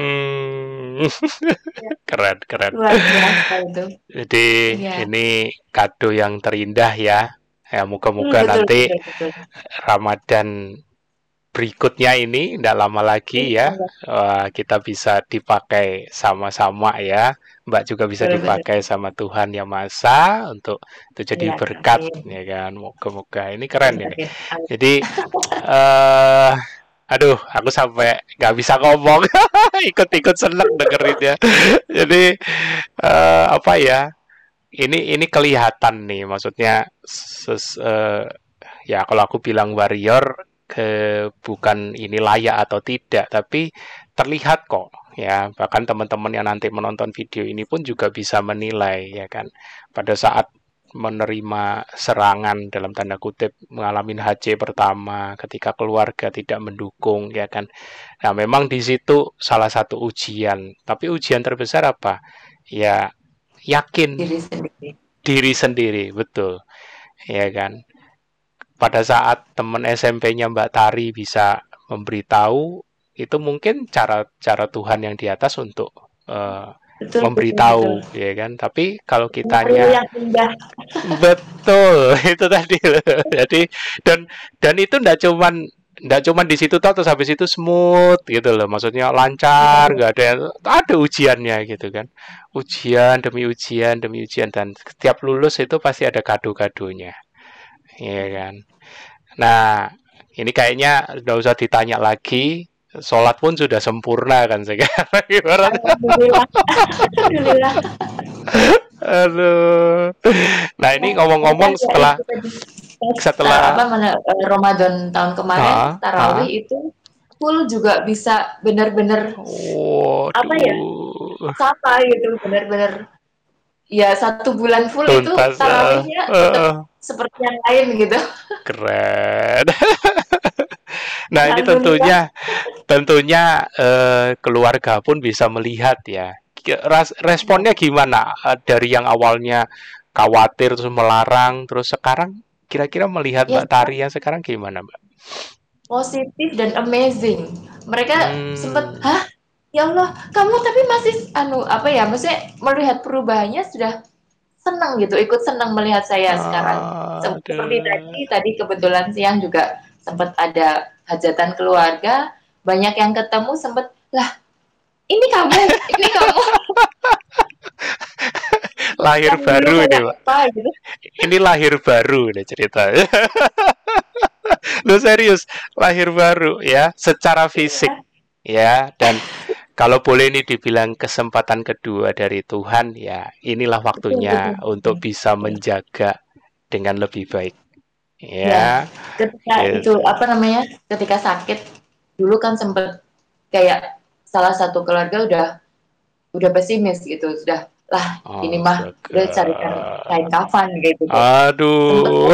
Hmm. keren keren. Luar biasa itu. Jadi ya. ini kado yang terindah ya. Ya moga-moga hmm, nanti betul, betul. Ramadan berikutnya ini tidak lama lagi iya, ya. uh, kita bisa dipakai sama-sama ya. Mbak juga bisa dipakai sama Tuhan yang Maha untuk itu jadi ya, berkat ya kan? Moga-moga. Ini keren ya, ini. jadi uh, aduh aku sampai nggak bisa ngomong. Ikut-ikut seneng dengerin ya jadi uh, apa ya? Ini ini kelihatan nih maksudnya ses, uh, ya kalau aku bilang warrior ke bukan ini layak atau tidak, tapi terlihat kok ya. Bahkan teman-teman yang nanti menonton video ini pun juga bisa menilai ya kan. Pada saat menerima serangan dalam tanda kutip mengalami HC pertama ketika keluarga tidak mendukung ya kan. Nah, memang di situ salah satu ujian. Tapi ujian terbesar apa? Ya yakin diri sendiri. Diri sendiri, betul. Ya kan pada saat teman SMP-nya Mbak Tari bisa memberitahu itu mungkin cara cara Tuhan yang di atas untuk uh, betul, memberitahu betul, ya kan? Tapi kalau kitanya betul itu tadi jadi dan dan itu tidak cuman tidak cuman di situ terus habis itu smooth gitu loh. Maksudnya lancar nggak ada ada ujiannya gitu kan. Ujian demi ujian demi ujian dan setiap lulus itu pasti ada kado-kadonya Iya kan. Nah, ini kayaknya udah usah ditanya lagi. Sholat pun sudah sempurna kan sekarang. Alhamdulillah. Alhamdulillah. Aduh. Nah ini ngomong-ngomong setelah setelah apa eh, Ramadan tahun kemarin uh, tarawih uh. itu full juga bisa benar-benar oh, apa ya sama gitu benar-benar ya satu bulan full Tuntas, itu tarawihnya uh, uh, seperti yang lain gitu. Keren. nah ini tentunya tentunya uh, keluarga pun bisa melihat ya. Responnya gimana uh, dari yang awalnya khawatir terus melarang terus sekarang kira-kira melihat ya, Mbak Tari yang sekarang gimana Mbak? Positif dan amazing. Mereka hmm. sempat hah ya Allah kamu tapi masih anu apa ya maksudnya melihat perubahannya sudah senang gitu ikut senang melihat saya oh, sekarang. Seperti tadi tadi kebetulan siang juga sempat ada hajatan keluarga banyak yang ketemu sempat lah ini kamu ini kamu. Lahir baru ini pak. gitu. ini lahir baru deh cerita lu serius lahir baru ya secara fisik ya, ya dan kalau boleh ini dibilang kesempatan kedua dari Tuhan, ya inilah waktunya betul, untuk bisa menjaga dengan lebih baik. Ya. ya ketika yes. itu apa namanya? Ketika sakit dulu kan sempat kayak salah satu keluarga udah udah pesimis gitu, sudah lah oh, ini mah udah carikan kain kafan gitu. Aduh.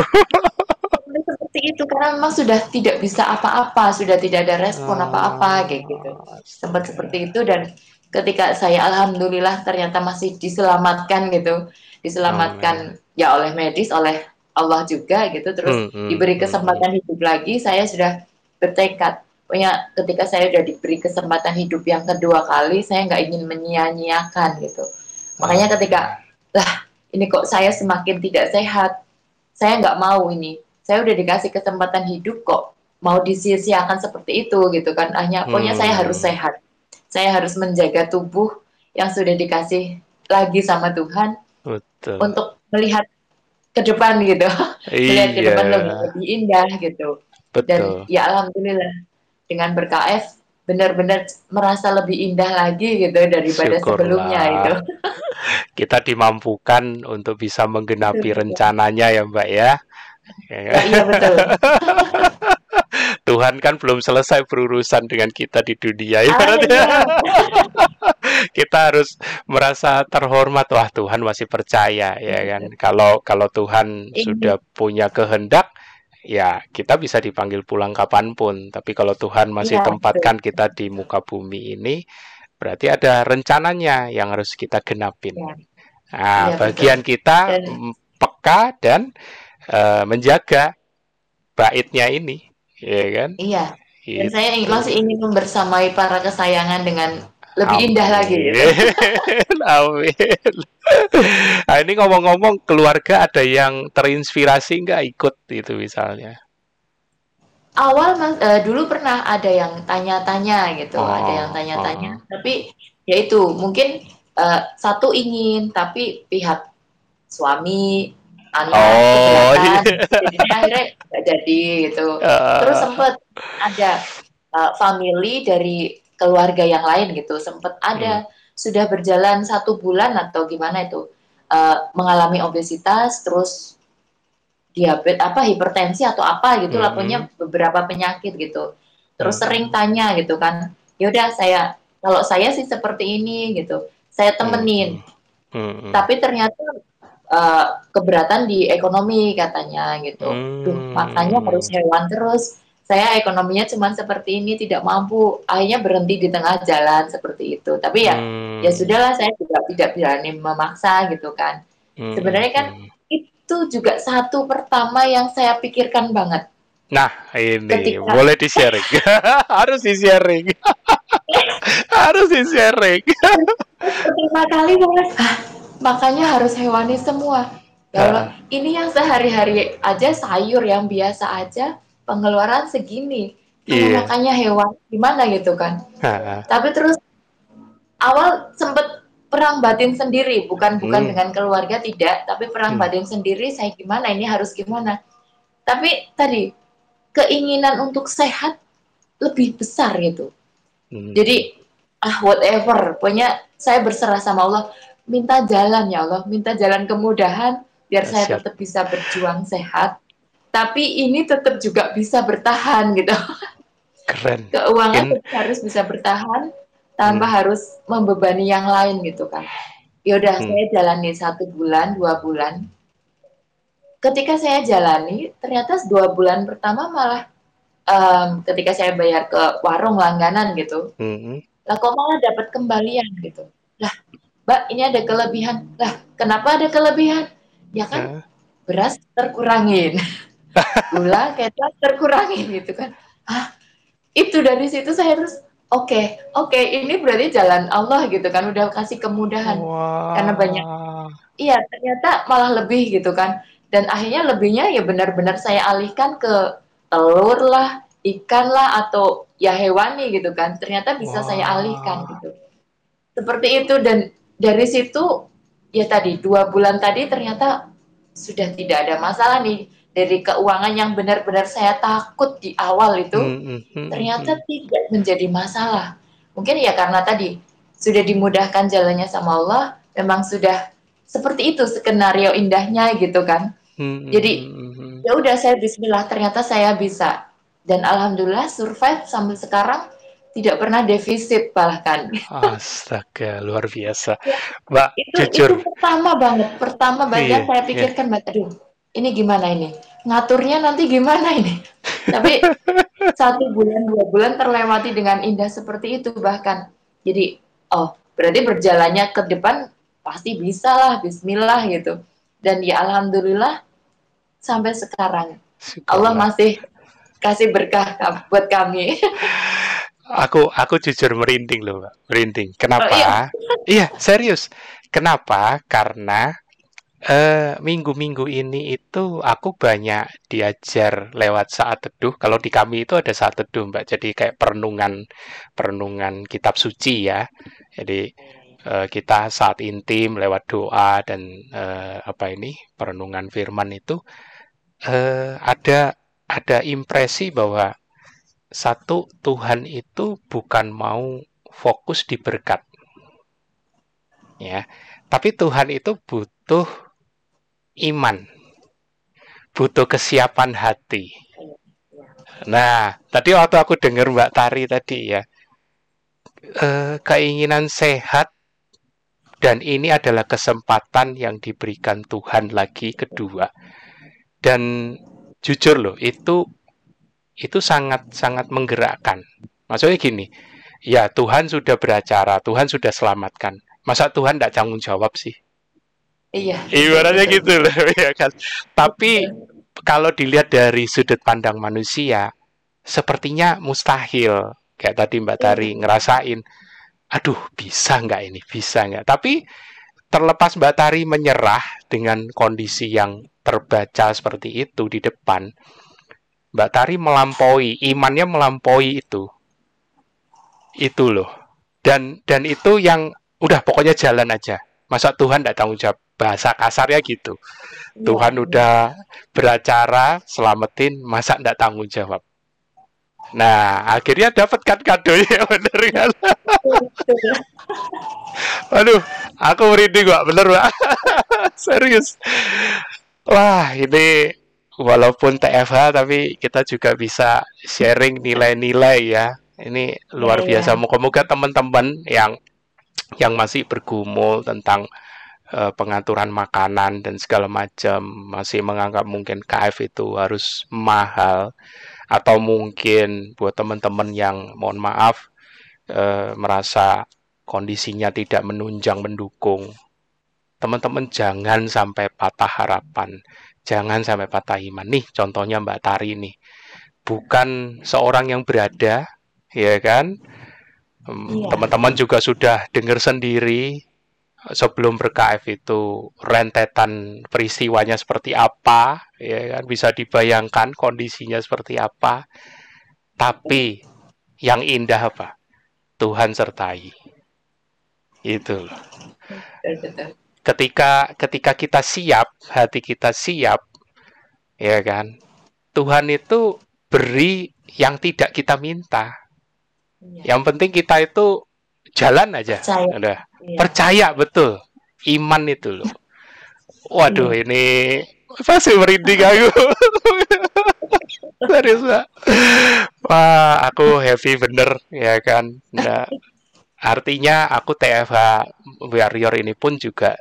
Seperti itu. Karena memang sudah tidak bisa apa-apa, sudah tidak ada respon ah. apa-apa kayak gitu. Sempat seperti itu dan ketika saya alhamdulillah ternyata masih diselamatkan gitu, diselamatkan oh, ya oleh medis, oleh Allah juga gitu, terus hmm, hmm, diberi hmm, kesempatan hmm, hidup lagi, saya sudah bertekad. Punya ketika saya sudah diberi kesempatan hidup yang kedua kali, saya nggak ingin menyia-nyiakan gitu. Makanya ketika lah ini kok saya semakin tidak sehat, saya nggak mau ini saya udah dikasih kesempatan hidup kok mau disia-siakan seperti itu gitu kan hanya pokoknya saya harus Hmm. sehat saya harus menjaga tubuh yang sudah dikasih lagi sama Tuhan Betul. untuk melihat ke depan gitu melihat ke Iya. depan lebih, lebih indah gitu dan Betul. ya alhamdulillah dengan berKF benar-benar merasa lebih indah lagi gitu daripada Syukurlah. sebelumnya itu Kita dimampukan untuk bisa menggenapi rencananya ya Mbak ya. Ya? Ya, iya betul Tuhan kan belum selesai berurusan dengan kita di dunia Ah, ibaratnya. iya. kita harus merasa terhormat wah Tuhan masih percaya ya kan kalau kalau Tuhan Iya. sudah punya kehendak ya kita bisa dipanggil pulang kapan pun tapi kalau Tuhan masih Iya, tempatkan kita di muka bumi ini berarti ada rencananya yang harus kita genapin Iya. nah Iya, bagian kita Dan- peka dan eh, menjaga baitnya ini ya kan iya dan Gitu. saya masih ingin membersamai para kesayangan dengan lebih Amin. indah lagi. Amin. Nah, ini ngomong-ngomong keluarga ada yang terinspirasi nggak ikut itu misalnya? awal mas eh, dulu pernah ada yang tanya-tanya gitu Oh, ada yang tanya-tanya tapi ya itu mungkin eh, satu ingin tapi pihak suami anak Oh, keberatan jadi akhirnya nggak jadi gitu. Eh, terus sempet ada uh, family dari keluarga yang lain gitu. Sempet ada sudah berjalan satu bulan atau gimana itu uh, mengalami obesitas terus diabetes apa hipertensi atau apa gitu lah Mhm. punya beberapa penyakit gitu. Terus Mhm. sering tanya gitu kan yaudah saya kalau saya sih seperti ini gitu. Saya temenin. Hmm. tapi ternyata uh, keberatan di ekonomi katanya gitu Hmm. Duh, makanya harus hewan terus. Saya ekonominya cuma seperti ini, tidak mampu. Akhirnya berhenti di tengah jalan seperti itu. Tapi ya, Hmm. ya sudahlah. Saya juga tidak berani memaksa gitu kan. Hmm. sebenarnya kan Itu juga satu pertama yang saya pikirkan banget. Nah, ini Ketika- boleh di-sharing. Harus di-sharing. Harus di-sharing. Pertama kali banget, "Hah, makanya harus hewani semua. Ya Allah, ini yang sehari-hari aja sayur yang biasa aja pengeluaran segini. Iya. makanya hewan gimana gitu kan? Nah, tapi terus awal sempet perang batin sendiri bukan bukan Hmm. dengan keluarga tidak tapi perang Hmm. batin sendiri saya gimana ini harus gimana tapi tadi keinginan untuk sehat lebih besar gitu hmm. jadi ah whatever pokoknya saya berserah sama Allah minta jalan ya Allah minta jalan kemudahan biar saya Siap. tetap bisa berjuang sehat tapi ini tetap juga bisa bertahan gitu keren. keuangan In- harus bisa bertahan tanpa Hmm. harus membebani yang lain gitu kan. Yaudah Hmm. saya jalani satu bulan, dua bulan. Ketika saya jalani, ternyata dua bulan pertama malah em, ketika saya bayar ke warung langganan gitu, Hmm. lah kok malah dapat kembalian gitu. Mbak ini ada kelebihan. Lah, kenapa ada kelebihan? Ya kan Nah, beras terkurangin, gula kecap terkurangin gitu kan. Hah, itu dari situ saya terus oke, oke ini berarti jalan Allah gitu kan udah kasih kemudahan. Wah. Karena banyak. Iya, ternyata malah lebih gitu kan. Dan akhirnya lebihnya ya benar-benar saya alihkan ke telur lah, ikan lah atau ya hewani gitu kan. Ternyata bisa saya Wah. alihkan gitu. Seperti itu dan dari situ ya tadi dua bulan tadi ternyata sudah tidak ada masalah nih dari keuangan yang benar-benar saya takut di awal itu Hmm, hmm, hmm, ternyata tidak menjadi masalah. Mungkin ya karena tadi sudah dimudahkan jalannya sama Allah, memang sudah seperti itu skenario indahnya gitu kan. hmm, Jadi. Ya udah saya bismillah ternyata saya bisa. Dan alhamdulillah survive sampai sekarang tidak pernah defisit bahkan. Astaga, luar biasa. Mbak, Itu jujur. itu pertama banget, pertama banget Iya, saya pikirkan Mbak, aduh, ini gimana ini? Ngaturnya nanti gimana ini? Tapi satu bulan dua bulan terlewati dengan indah seperti itu bahkan. Jadi, oh berarti berjalannya ke depan pasti bisa lah, Bismillah gitu. Dan ya Alhamdulillah sampai sekarang Allah masih kasih berkah ka- buat kami. Aku aku jujur merinding loh, Mbak. Merinding. Kenapa? Oh, iya. iya, serius. Kenapa? Karena Eh, minggu-minggu ini itu aku banyak diajar lewat saat teduh. Kalau di kami itu ada saat teduh, Mbak. Jadi kayak perenungan perenungan kitab suci ya. Jadi eh, kita saat intim lewat doa dan eh, apa ini perenungan firman itu eh, ada ada impresi bahwa satu Tuhan itu bukan mau fokus di berkat ya tapi Tuhan itu butuh iman, butuh kesiapan hati. Nah, tadi waktu aku dengar Mbak Tari tadi ya, eh, keinginan sehat dan ini adalah kesempatan yang diberikan Tuhan lagi kedua. Dan jujur loh, itu itu sangat sangat menggerakkan. Maksudnya gini, ya Tuhan sudah beracara, Tuhan sudah selamatkan. Masa Tuhan tidak tanggung jawab sih? Iya. Ibaratnya gitu loh ya kan. Tapi kalau dilihat dari sudut pandang manusia, sepertinya mustahil. Kayak tadi Mbak Tari iya. ngerasain, aduh bisa nggak ini, bisa nggak. Tapi terlepas Mbak Tari menyerah dengan kondisi yang terbaca seperti itu di depan, Mbak Tari melampaui, imannya melampaui itu. Itu loh. Dan dan itu yang udah pokoknya jalan aja. Masa Tuhan tidak tanggung jawab? bahasa kasarnya gitu. Ya, Tuhan ya. udah beracara selamatin, masa ndak tanggung jawab. Nah, akhirnya dapat kan kadonya bener kan? Aduh, aku merinding gak bener pak, serius. Wah, ini walaupun TFH tapi kita juga bisa sharing nilai-nilai ya. Ini luar ya, biasa. Moga-moga teman-teman yang yang masih bergumul tentang uh, pengaturan makanan dan segala macam masih menganggap mungkin KF itu harus mahal atau mungkin buat teman-teman yang mohon maaf uh, merasa kondisinya tidak menunjang mendukung teman-teman jangan sampai patah harapan jangan sampai patah iman nih contohnya Mbak Tari nih bukan seorang yang berada ya kan iya. teman-teman juga sudah dengar sendiri sebelum ber-KF itu rentetan peristiwanya seperti apa, ya kan bisa dibayangkan kondisinya seperti apa. Tapi yang indah apa? Tuhan sertai. Itu loh. Ketika ketika kita siap, hati kita siap, ya kan? Tuhan itu beri yang tidak kita minta. Iya. Yang penting kita itu jalan aja. Percaya. Udah. Iya. Percaya betul. Iman itu loh. Waduh, iya. ini pasti merinding aku. Serius, Pak. Wah, aku happy bener ya kan. Nah, artinya aku TFH Warrior ini pun juga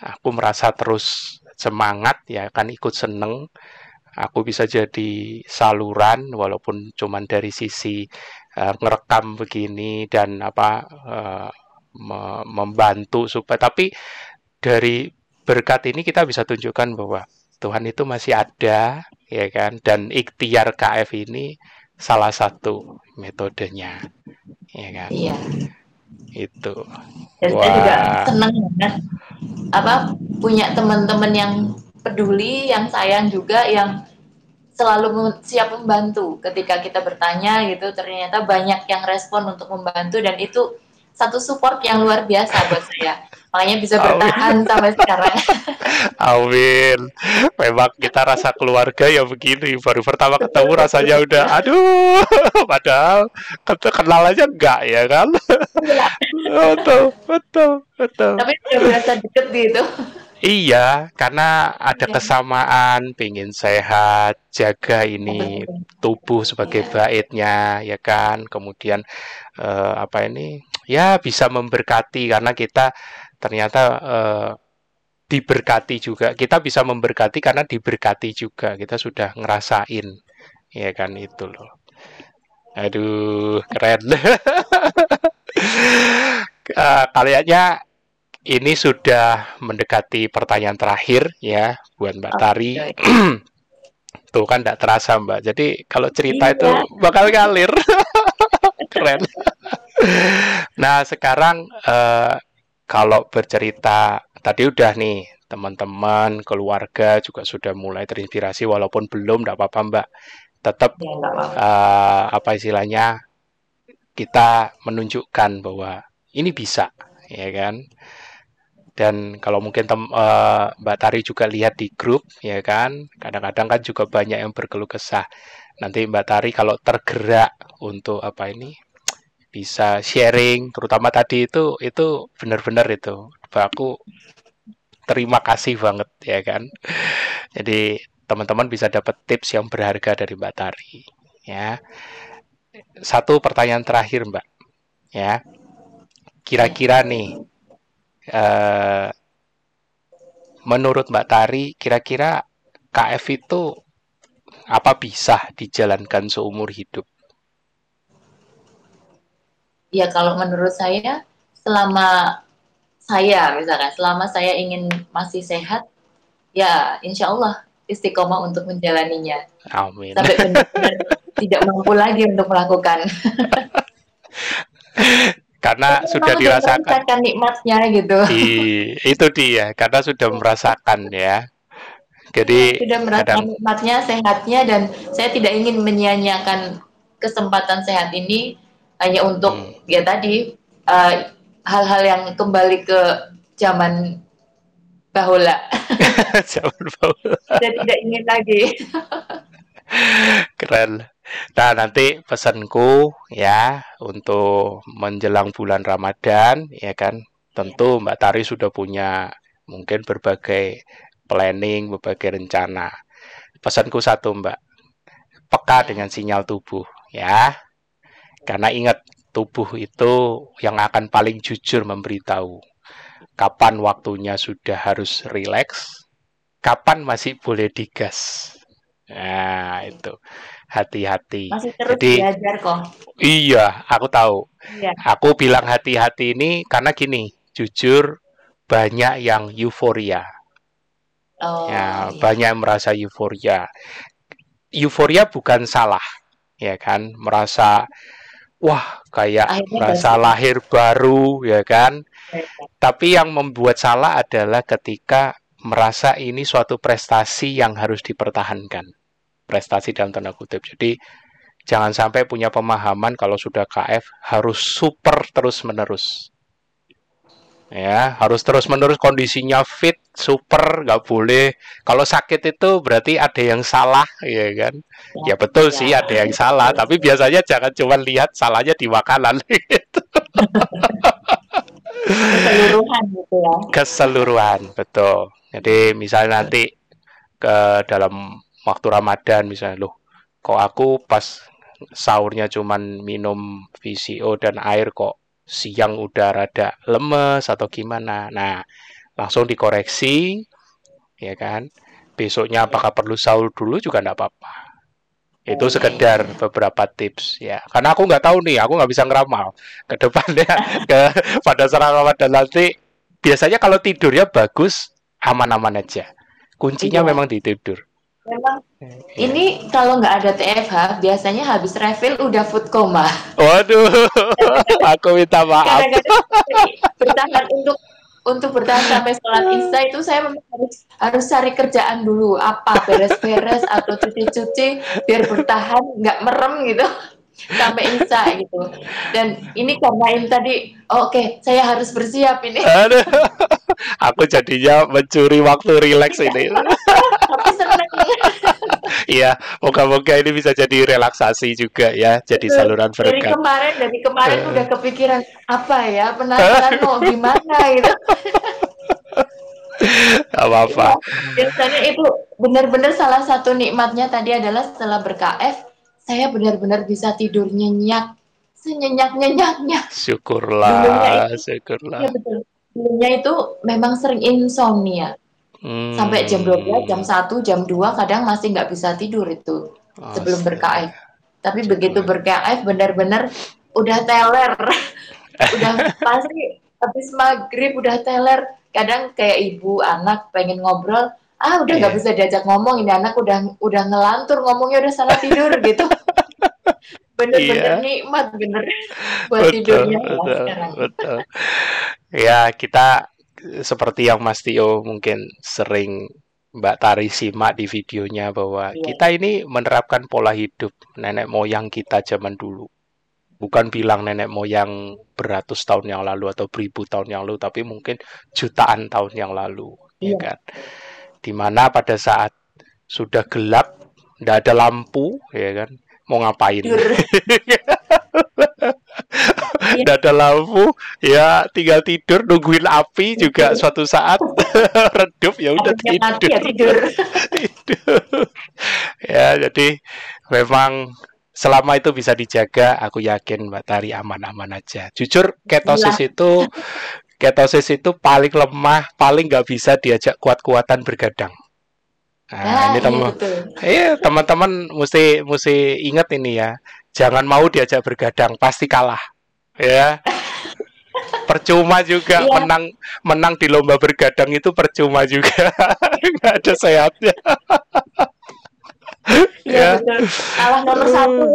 aku merasa terus semangat ya kan ikut seneng. Aku bisa jadi saluran walaupun cuman dari sisi uh, ngerekam begini dan apa uh, me membantu supaya tapi dari berkat ini kita bisa tunjukkan bahwa Tuhan itu masih ada ya kan? Dan ikhtiar KF ini salah satu metodenya ya kan? Iya itu. Dan Wah. saya juga senang banget apa punya teman-teman yang peduli yang sayang juga yang selalu siap membantu. Ketika kita bertanya gitu ternyata banyak yang respon untuk membantu dan itu satu support yang luar biasa buat saya. Makanya bisa bertahan Amin. sampai sekarang. Amin. Memang kita rasa keluarga ya begini. Baru pertama ketemu rasanya udah aduh. Padahal kenal aja enggak ya kan? Iya. betul betul betul. Tapi udah berasa deket gitu Iya, karena ada iya. kesamaan, pingin sehat, jaga ini tubuh sebagai iya. baitnya, ya kan. Kemudian eh, apa ini? Ya bisa memberkati karena kita ternyata eh, diberkati juga. Kita bisa memberkati karena diberkati juga. Kita sudah ngerasain, ya kan itu loh. Aduh, keren. uh, kaliannya ini sudah mendekati pertanyaan terakhir ya buat Mbak Tari. Tuh kan tidak terasa Mbak. Jadi kalau cerita iya. itu bakal ngalir. Keren. nah sekarang uh, kalau bercerita tadi udah nih teman-teman, keluarga juga sudah mulai terinspirasi walaupun belum tidak apa-apa Mbak. Tetap ya, apa, uh, apa istilahnya kita menunjukkan bahwa ini bisa, ya kan? Dan kalau mungkin tem, uh, Mbak Tari juga lihat di grup, ya kan? Kadang-kadang kan juga banyak yang berkeluh kesah. Nanti Mbak Tari kalau tergerak untuk apa ini bisa sharing, terutama tadi itu itu benar-benar itu. Aku terima kasih banget ya kan. Jadi teman-teman bisa dapat tips yang berharga dari Mbak Tari ya. Satu pertanyaan terakhir Mbak ya. Kira-kira nih eh, menurut Mbak Tari kira-kira KF itu apa bisa dijalankan seumur hidup? Ya kalau menurut saya selama saya misalkan selama saya ingin masih sehat ya insya Allah istiqomah untuk menjalaninya Amin. sampai benar-benar tidak mampu lagi untuk melakukan karena Tapi sudah dirasakan nikmatnya gitu I, itu dia karena sudah merasakan ya jadi sudah merasakan kadang... nikmatnya sehatnya dan saya tidak ingin menyia-nyiakan kesempatan sehat ini hanya untuk hmm. ya tadi uh, hal-hal yang kembali ke zaman bahula. zaman bahula. Saya tidak ingin lagi. Keren. Nah, nanti pesanku ya untuk menjelang bulan Ramadan ya kan. Tentu Mbak Tari sudah punya mungkin berbagai planning, berbagai rencana. Pesanku satu, Mbak. Peka dengan sinyal tubuh ya. Karena ingat tubuh itu yang akan paling jujur memberitahu kapan waktunya sudah harus rileks, kapan masih boleh digas. Nah, itu hati-hati. Masih terus Jadi, belajar kok. Iya, aku tahu. Iya. Aku bilang hati-hati ini karena gini, jujur banyak yang euforia. Oh, ya, iya. banyak yang merasa euforia. Euforia bukan salah, ya kan? Merasa wah kayak Akhirnya merasa lahir baru ya kan. Ya, Tapi yang membuat salah adalah ketika merasa ini suatu prestasi yang harus dipertahankan. Prestasi dalam tanda kutip. Jadi jangan sampai punya pemahaman kalau sudah KF harus super terus-menerus. Ya harus terus menerus kondisinya fit super nggak boleh. Kalau sakit itu berarti ada yang salah ya kan? Ya, ya betul ya. sih ada yang salah. Tapi biasanya jangan cuma lihat salahnya di makanan. Gitu. keseluruhan gitu ya. Keseluruhan betul. Jadi misalnya nanti ke dalam waktu Ramadan misalnya loh kok aku pas sahurnya cuman minum VCO dan air kok siang udah rada lemes atau gimana. Nah, langsung dikoreksi, ya kan? Besoknya apakah perlu sahur dulu juga enggak apa-apa. Itu sekedar beberapa tips ya. Karena aku nggak tahu nih, aku nggak bisa ngeramal ke depannya ke pada saat Ramadan nanti. Biasanya kalau tidurnya bagus, aman-aman aja. Kuncinya iya. memang di tidur. Memang ini kalau nggak ada TFH biasanya habis refill udah food coma. Waduh, aku minta maaf. bertahan untuk untuk bertahan sampai sholat isya itu saya harus harus cari kerjaan dulu apa beres-beres atau cuci-cuci biar bertahan nggak merem gitu sampai isya gitu. Dan ini karena ini tadi oke okay, saya harus bersiap ini. Aduh, aku jadinya mencuri waktu rileks ini. Iya, moga-moga ini bisa jadi relaksasi juga ya, jadi saluran berkah. Dari kemarin, dari kemarin uh. udah kepikiran apa ya, penasaran mau gimana gitu. Gak apa-apa. Ya, biasanya itu benar-benar salah satu nikmatnya tadi adalah setelah berKF, saya benar-benar bisa tidur nyenyak, senyenyak-nyenyaknya. Syukurlah, itu, syukurlah. Ya betul. Dulunya itu memang sering insomnia. Hmm. Sampai jam 12, jam 1, jam 2 kadang masih nggak bisa tidur itu oh, sebelum ber-KF. Tapi begitu ber-KF benar-benar udah teler. udah pasti habis maghrib udah teler. Kadang kayak ibu, anak pengen ngobrol, ah udah nggak yeah. bisa diajak ngomong ini anak udah udah ngelantur ngomongnya udah salah tidur gitu. bener-bener yeah. nikmat bener buat betul, tidurnya betul, ya sekarang. Betul. ya kita seperti yang Mas Tio mungkin sering Mbak Tari simak di videonya bahwa yeah. kita ini menerapkan pola hidup nenek moyang kita zaman dulu. Bukan bilang nenek moyang beratus tahun yang lalu atau beribu tahun yang lalu, tapi mungkin jutaan tahun yang lalu, yeah. ya iya. kan? Di mana pada saat sudah gelap, tidak ada lampu, ya kan? Mau ngapain? Tidak ada lampu, ya tinggal tidur nungguin api juga suatu saat redup ya udah tidur. Ya, tidur. tidur. ya jadi memang selama itu bisa dijaga, aku yakin Mbak Tari aman-aman aja. Jujur ketosis ya. itu ketosis itu paling lemah, paling nggak bisa diajak kuat-kuatan bergadang. Nah, nah ini teman, iya teman-teman mesti mesti ingat ini ya, jangan mau diajak bergadang, pasti kalah ya. Percuma juga iya. menang menang di lomba bergadang itu percuma juga. Nggak ada sehatnya. Iya, ya. kalah nomor satu.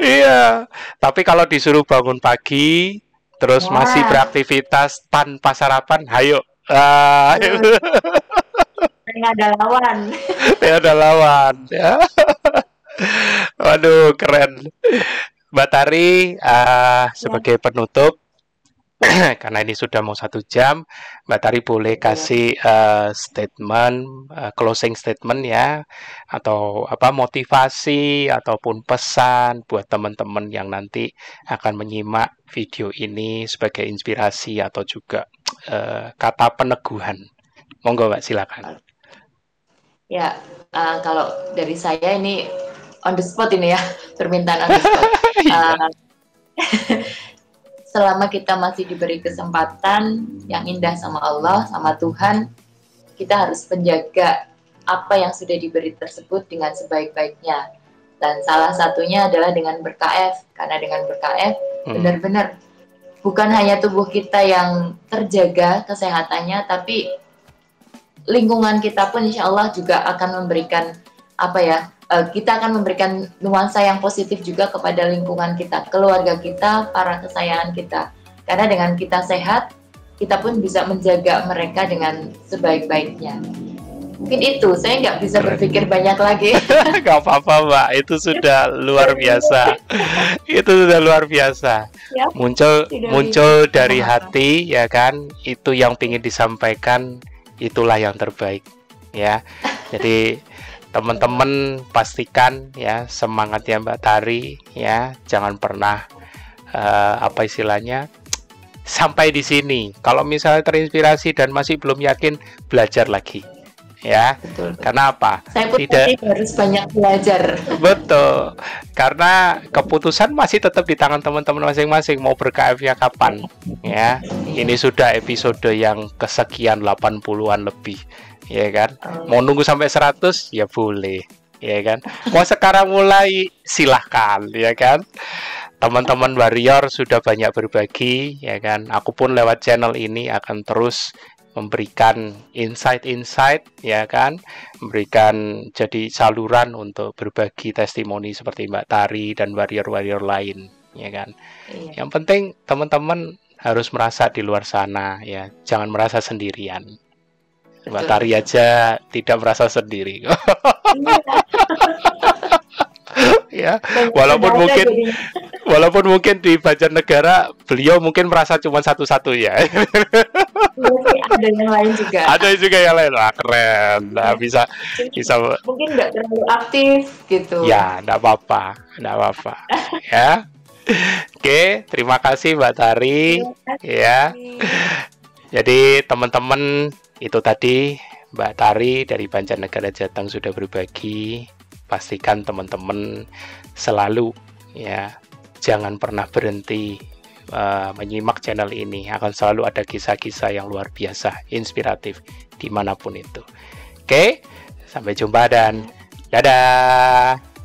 Iya. Tapi kalau disuruh bangun pagi terus Wah. masih beraktivitas tanpa sarapan hayo. Ah, nggak ada lawan. Ya ada lawan ya. Waduh keren Mbak Tari uh, sebagai penutup karena ini sudah mau satu jam, Mbak Tari boleh iya. kasih uh, statement, uh, closing statement ya, atau apa motivasi ataupun pesan buat teman-teman yang nanti akan menyimak video ini sebagai inspirasi atau juga uh, kata peneguhan. Monggo Mbak silakan. Ya, uh, kalau dari saya ini on the spot ini ya permintaan on the spot. uh, selama kita masih diberi kesempatan yang indah sama Allah, sama Tuhan, kita harus menjaga apa yang sudah diberi tersebut dengan sebaik-baiknya. Dan salah satunya adalah dengan berKF, karena dengan berKF hmm. benar-benar bukan hanya tubuh kita yang terjaga kesehatannya, tapi lingkungan kita pun insya Allah juga akan memberikan apa ya uh, kita akan memberikan nuansa yang positif juga kepada lingkungan kita, keluarga kita, para kesayangan kita. Karena dengan kita sehat, kita pun bisa menjaga mereka dengan sebaik-baiknya. Mungkin itu, saya nggak bisa berpikir banyak lagi. Gak apa-apa, Mbak. Itu sudah luar biasa. itu sudah luar biasa. Ya, muncul muncul dari hati, ya kan? Itu yang ingin disampaikan, itulah yang terbaik, ya. Jadi teman-teman pastikan ya semangatnya Mbak Tari ya. Jangan pernah uh, apa istilahnya sampai di sini. Kalau misalnya terinspirasi dan masih belum yakin belajar lagi ya. Betul, karena apa? Saya pun tidak harus banyak belajar. Betul. Karena keputusan masih tetap di tangan teman-teman masing-masing mau berKF ya kapan ya. Ini sudah episode yang kesekian 80-an lebih ya kan? Oh. mau nunggu sampai 100 ya boleh. Ya kan? Mau sekarang mulai silahkan ya kan? Teman-teman warrior sudah banyak berbagi ya kan? Aku pun lewat channel ini akan terus memberikan insight-insight ya kan? Memberikan jadi saluran untuk berbagi testimoni seperti Mbak Tari dan warrior-warrior lain ya kan? Iya. yang penting teman-teman harus merasa di luar sana ya. Jangan merasa sendirian Mbak Tari aja tidak merasa sendiri. ya, walaupun mungkin walaupun mungkin di Banjarnegara beliau mungkin merasa cuma satu-satu ya. ada yang lain juga. Ada juga yang lain. Wah, keren. Nah, bisa bisa mungkin nggak terlalu aktif gitu. Ya, enggak apa-apa. Enggak apa-apa. ya. Oke, terima kasih Mbak Tari. Ya. Jadi teman-teman itu tadi Mbak Tari dari Banjarnegara Jateng sudah berbagi. Pastikan teman-teman selalu ya jangan pernah berhenti uh, menyimak channel ini. Akan selalu ada kisah-kisah yang luar biasa, inspiratif di mana pun itu. Oke, sampai jumpa dan dadah.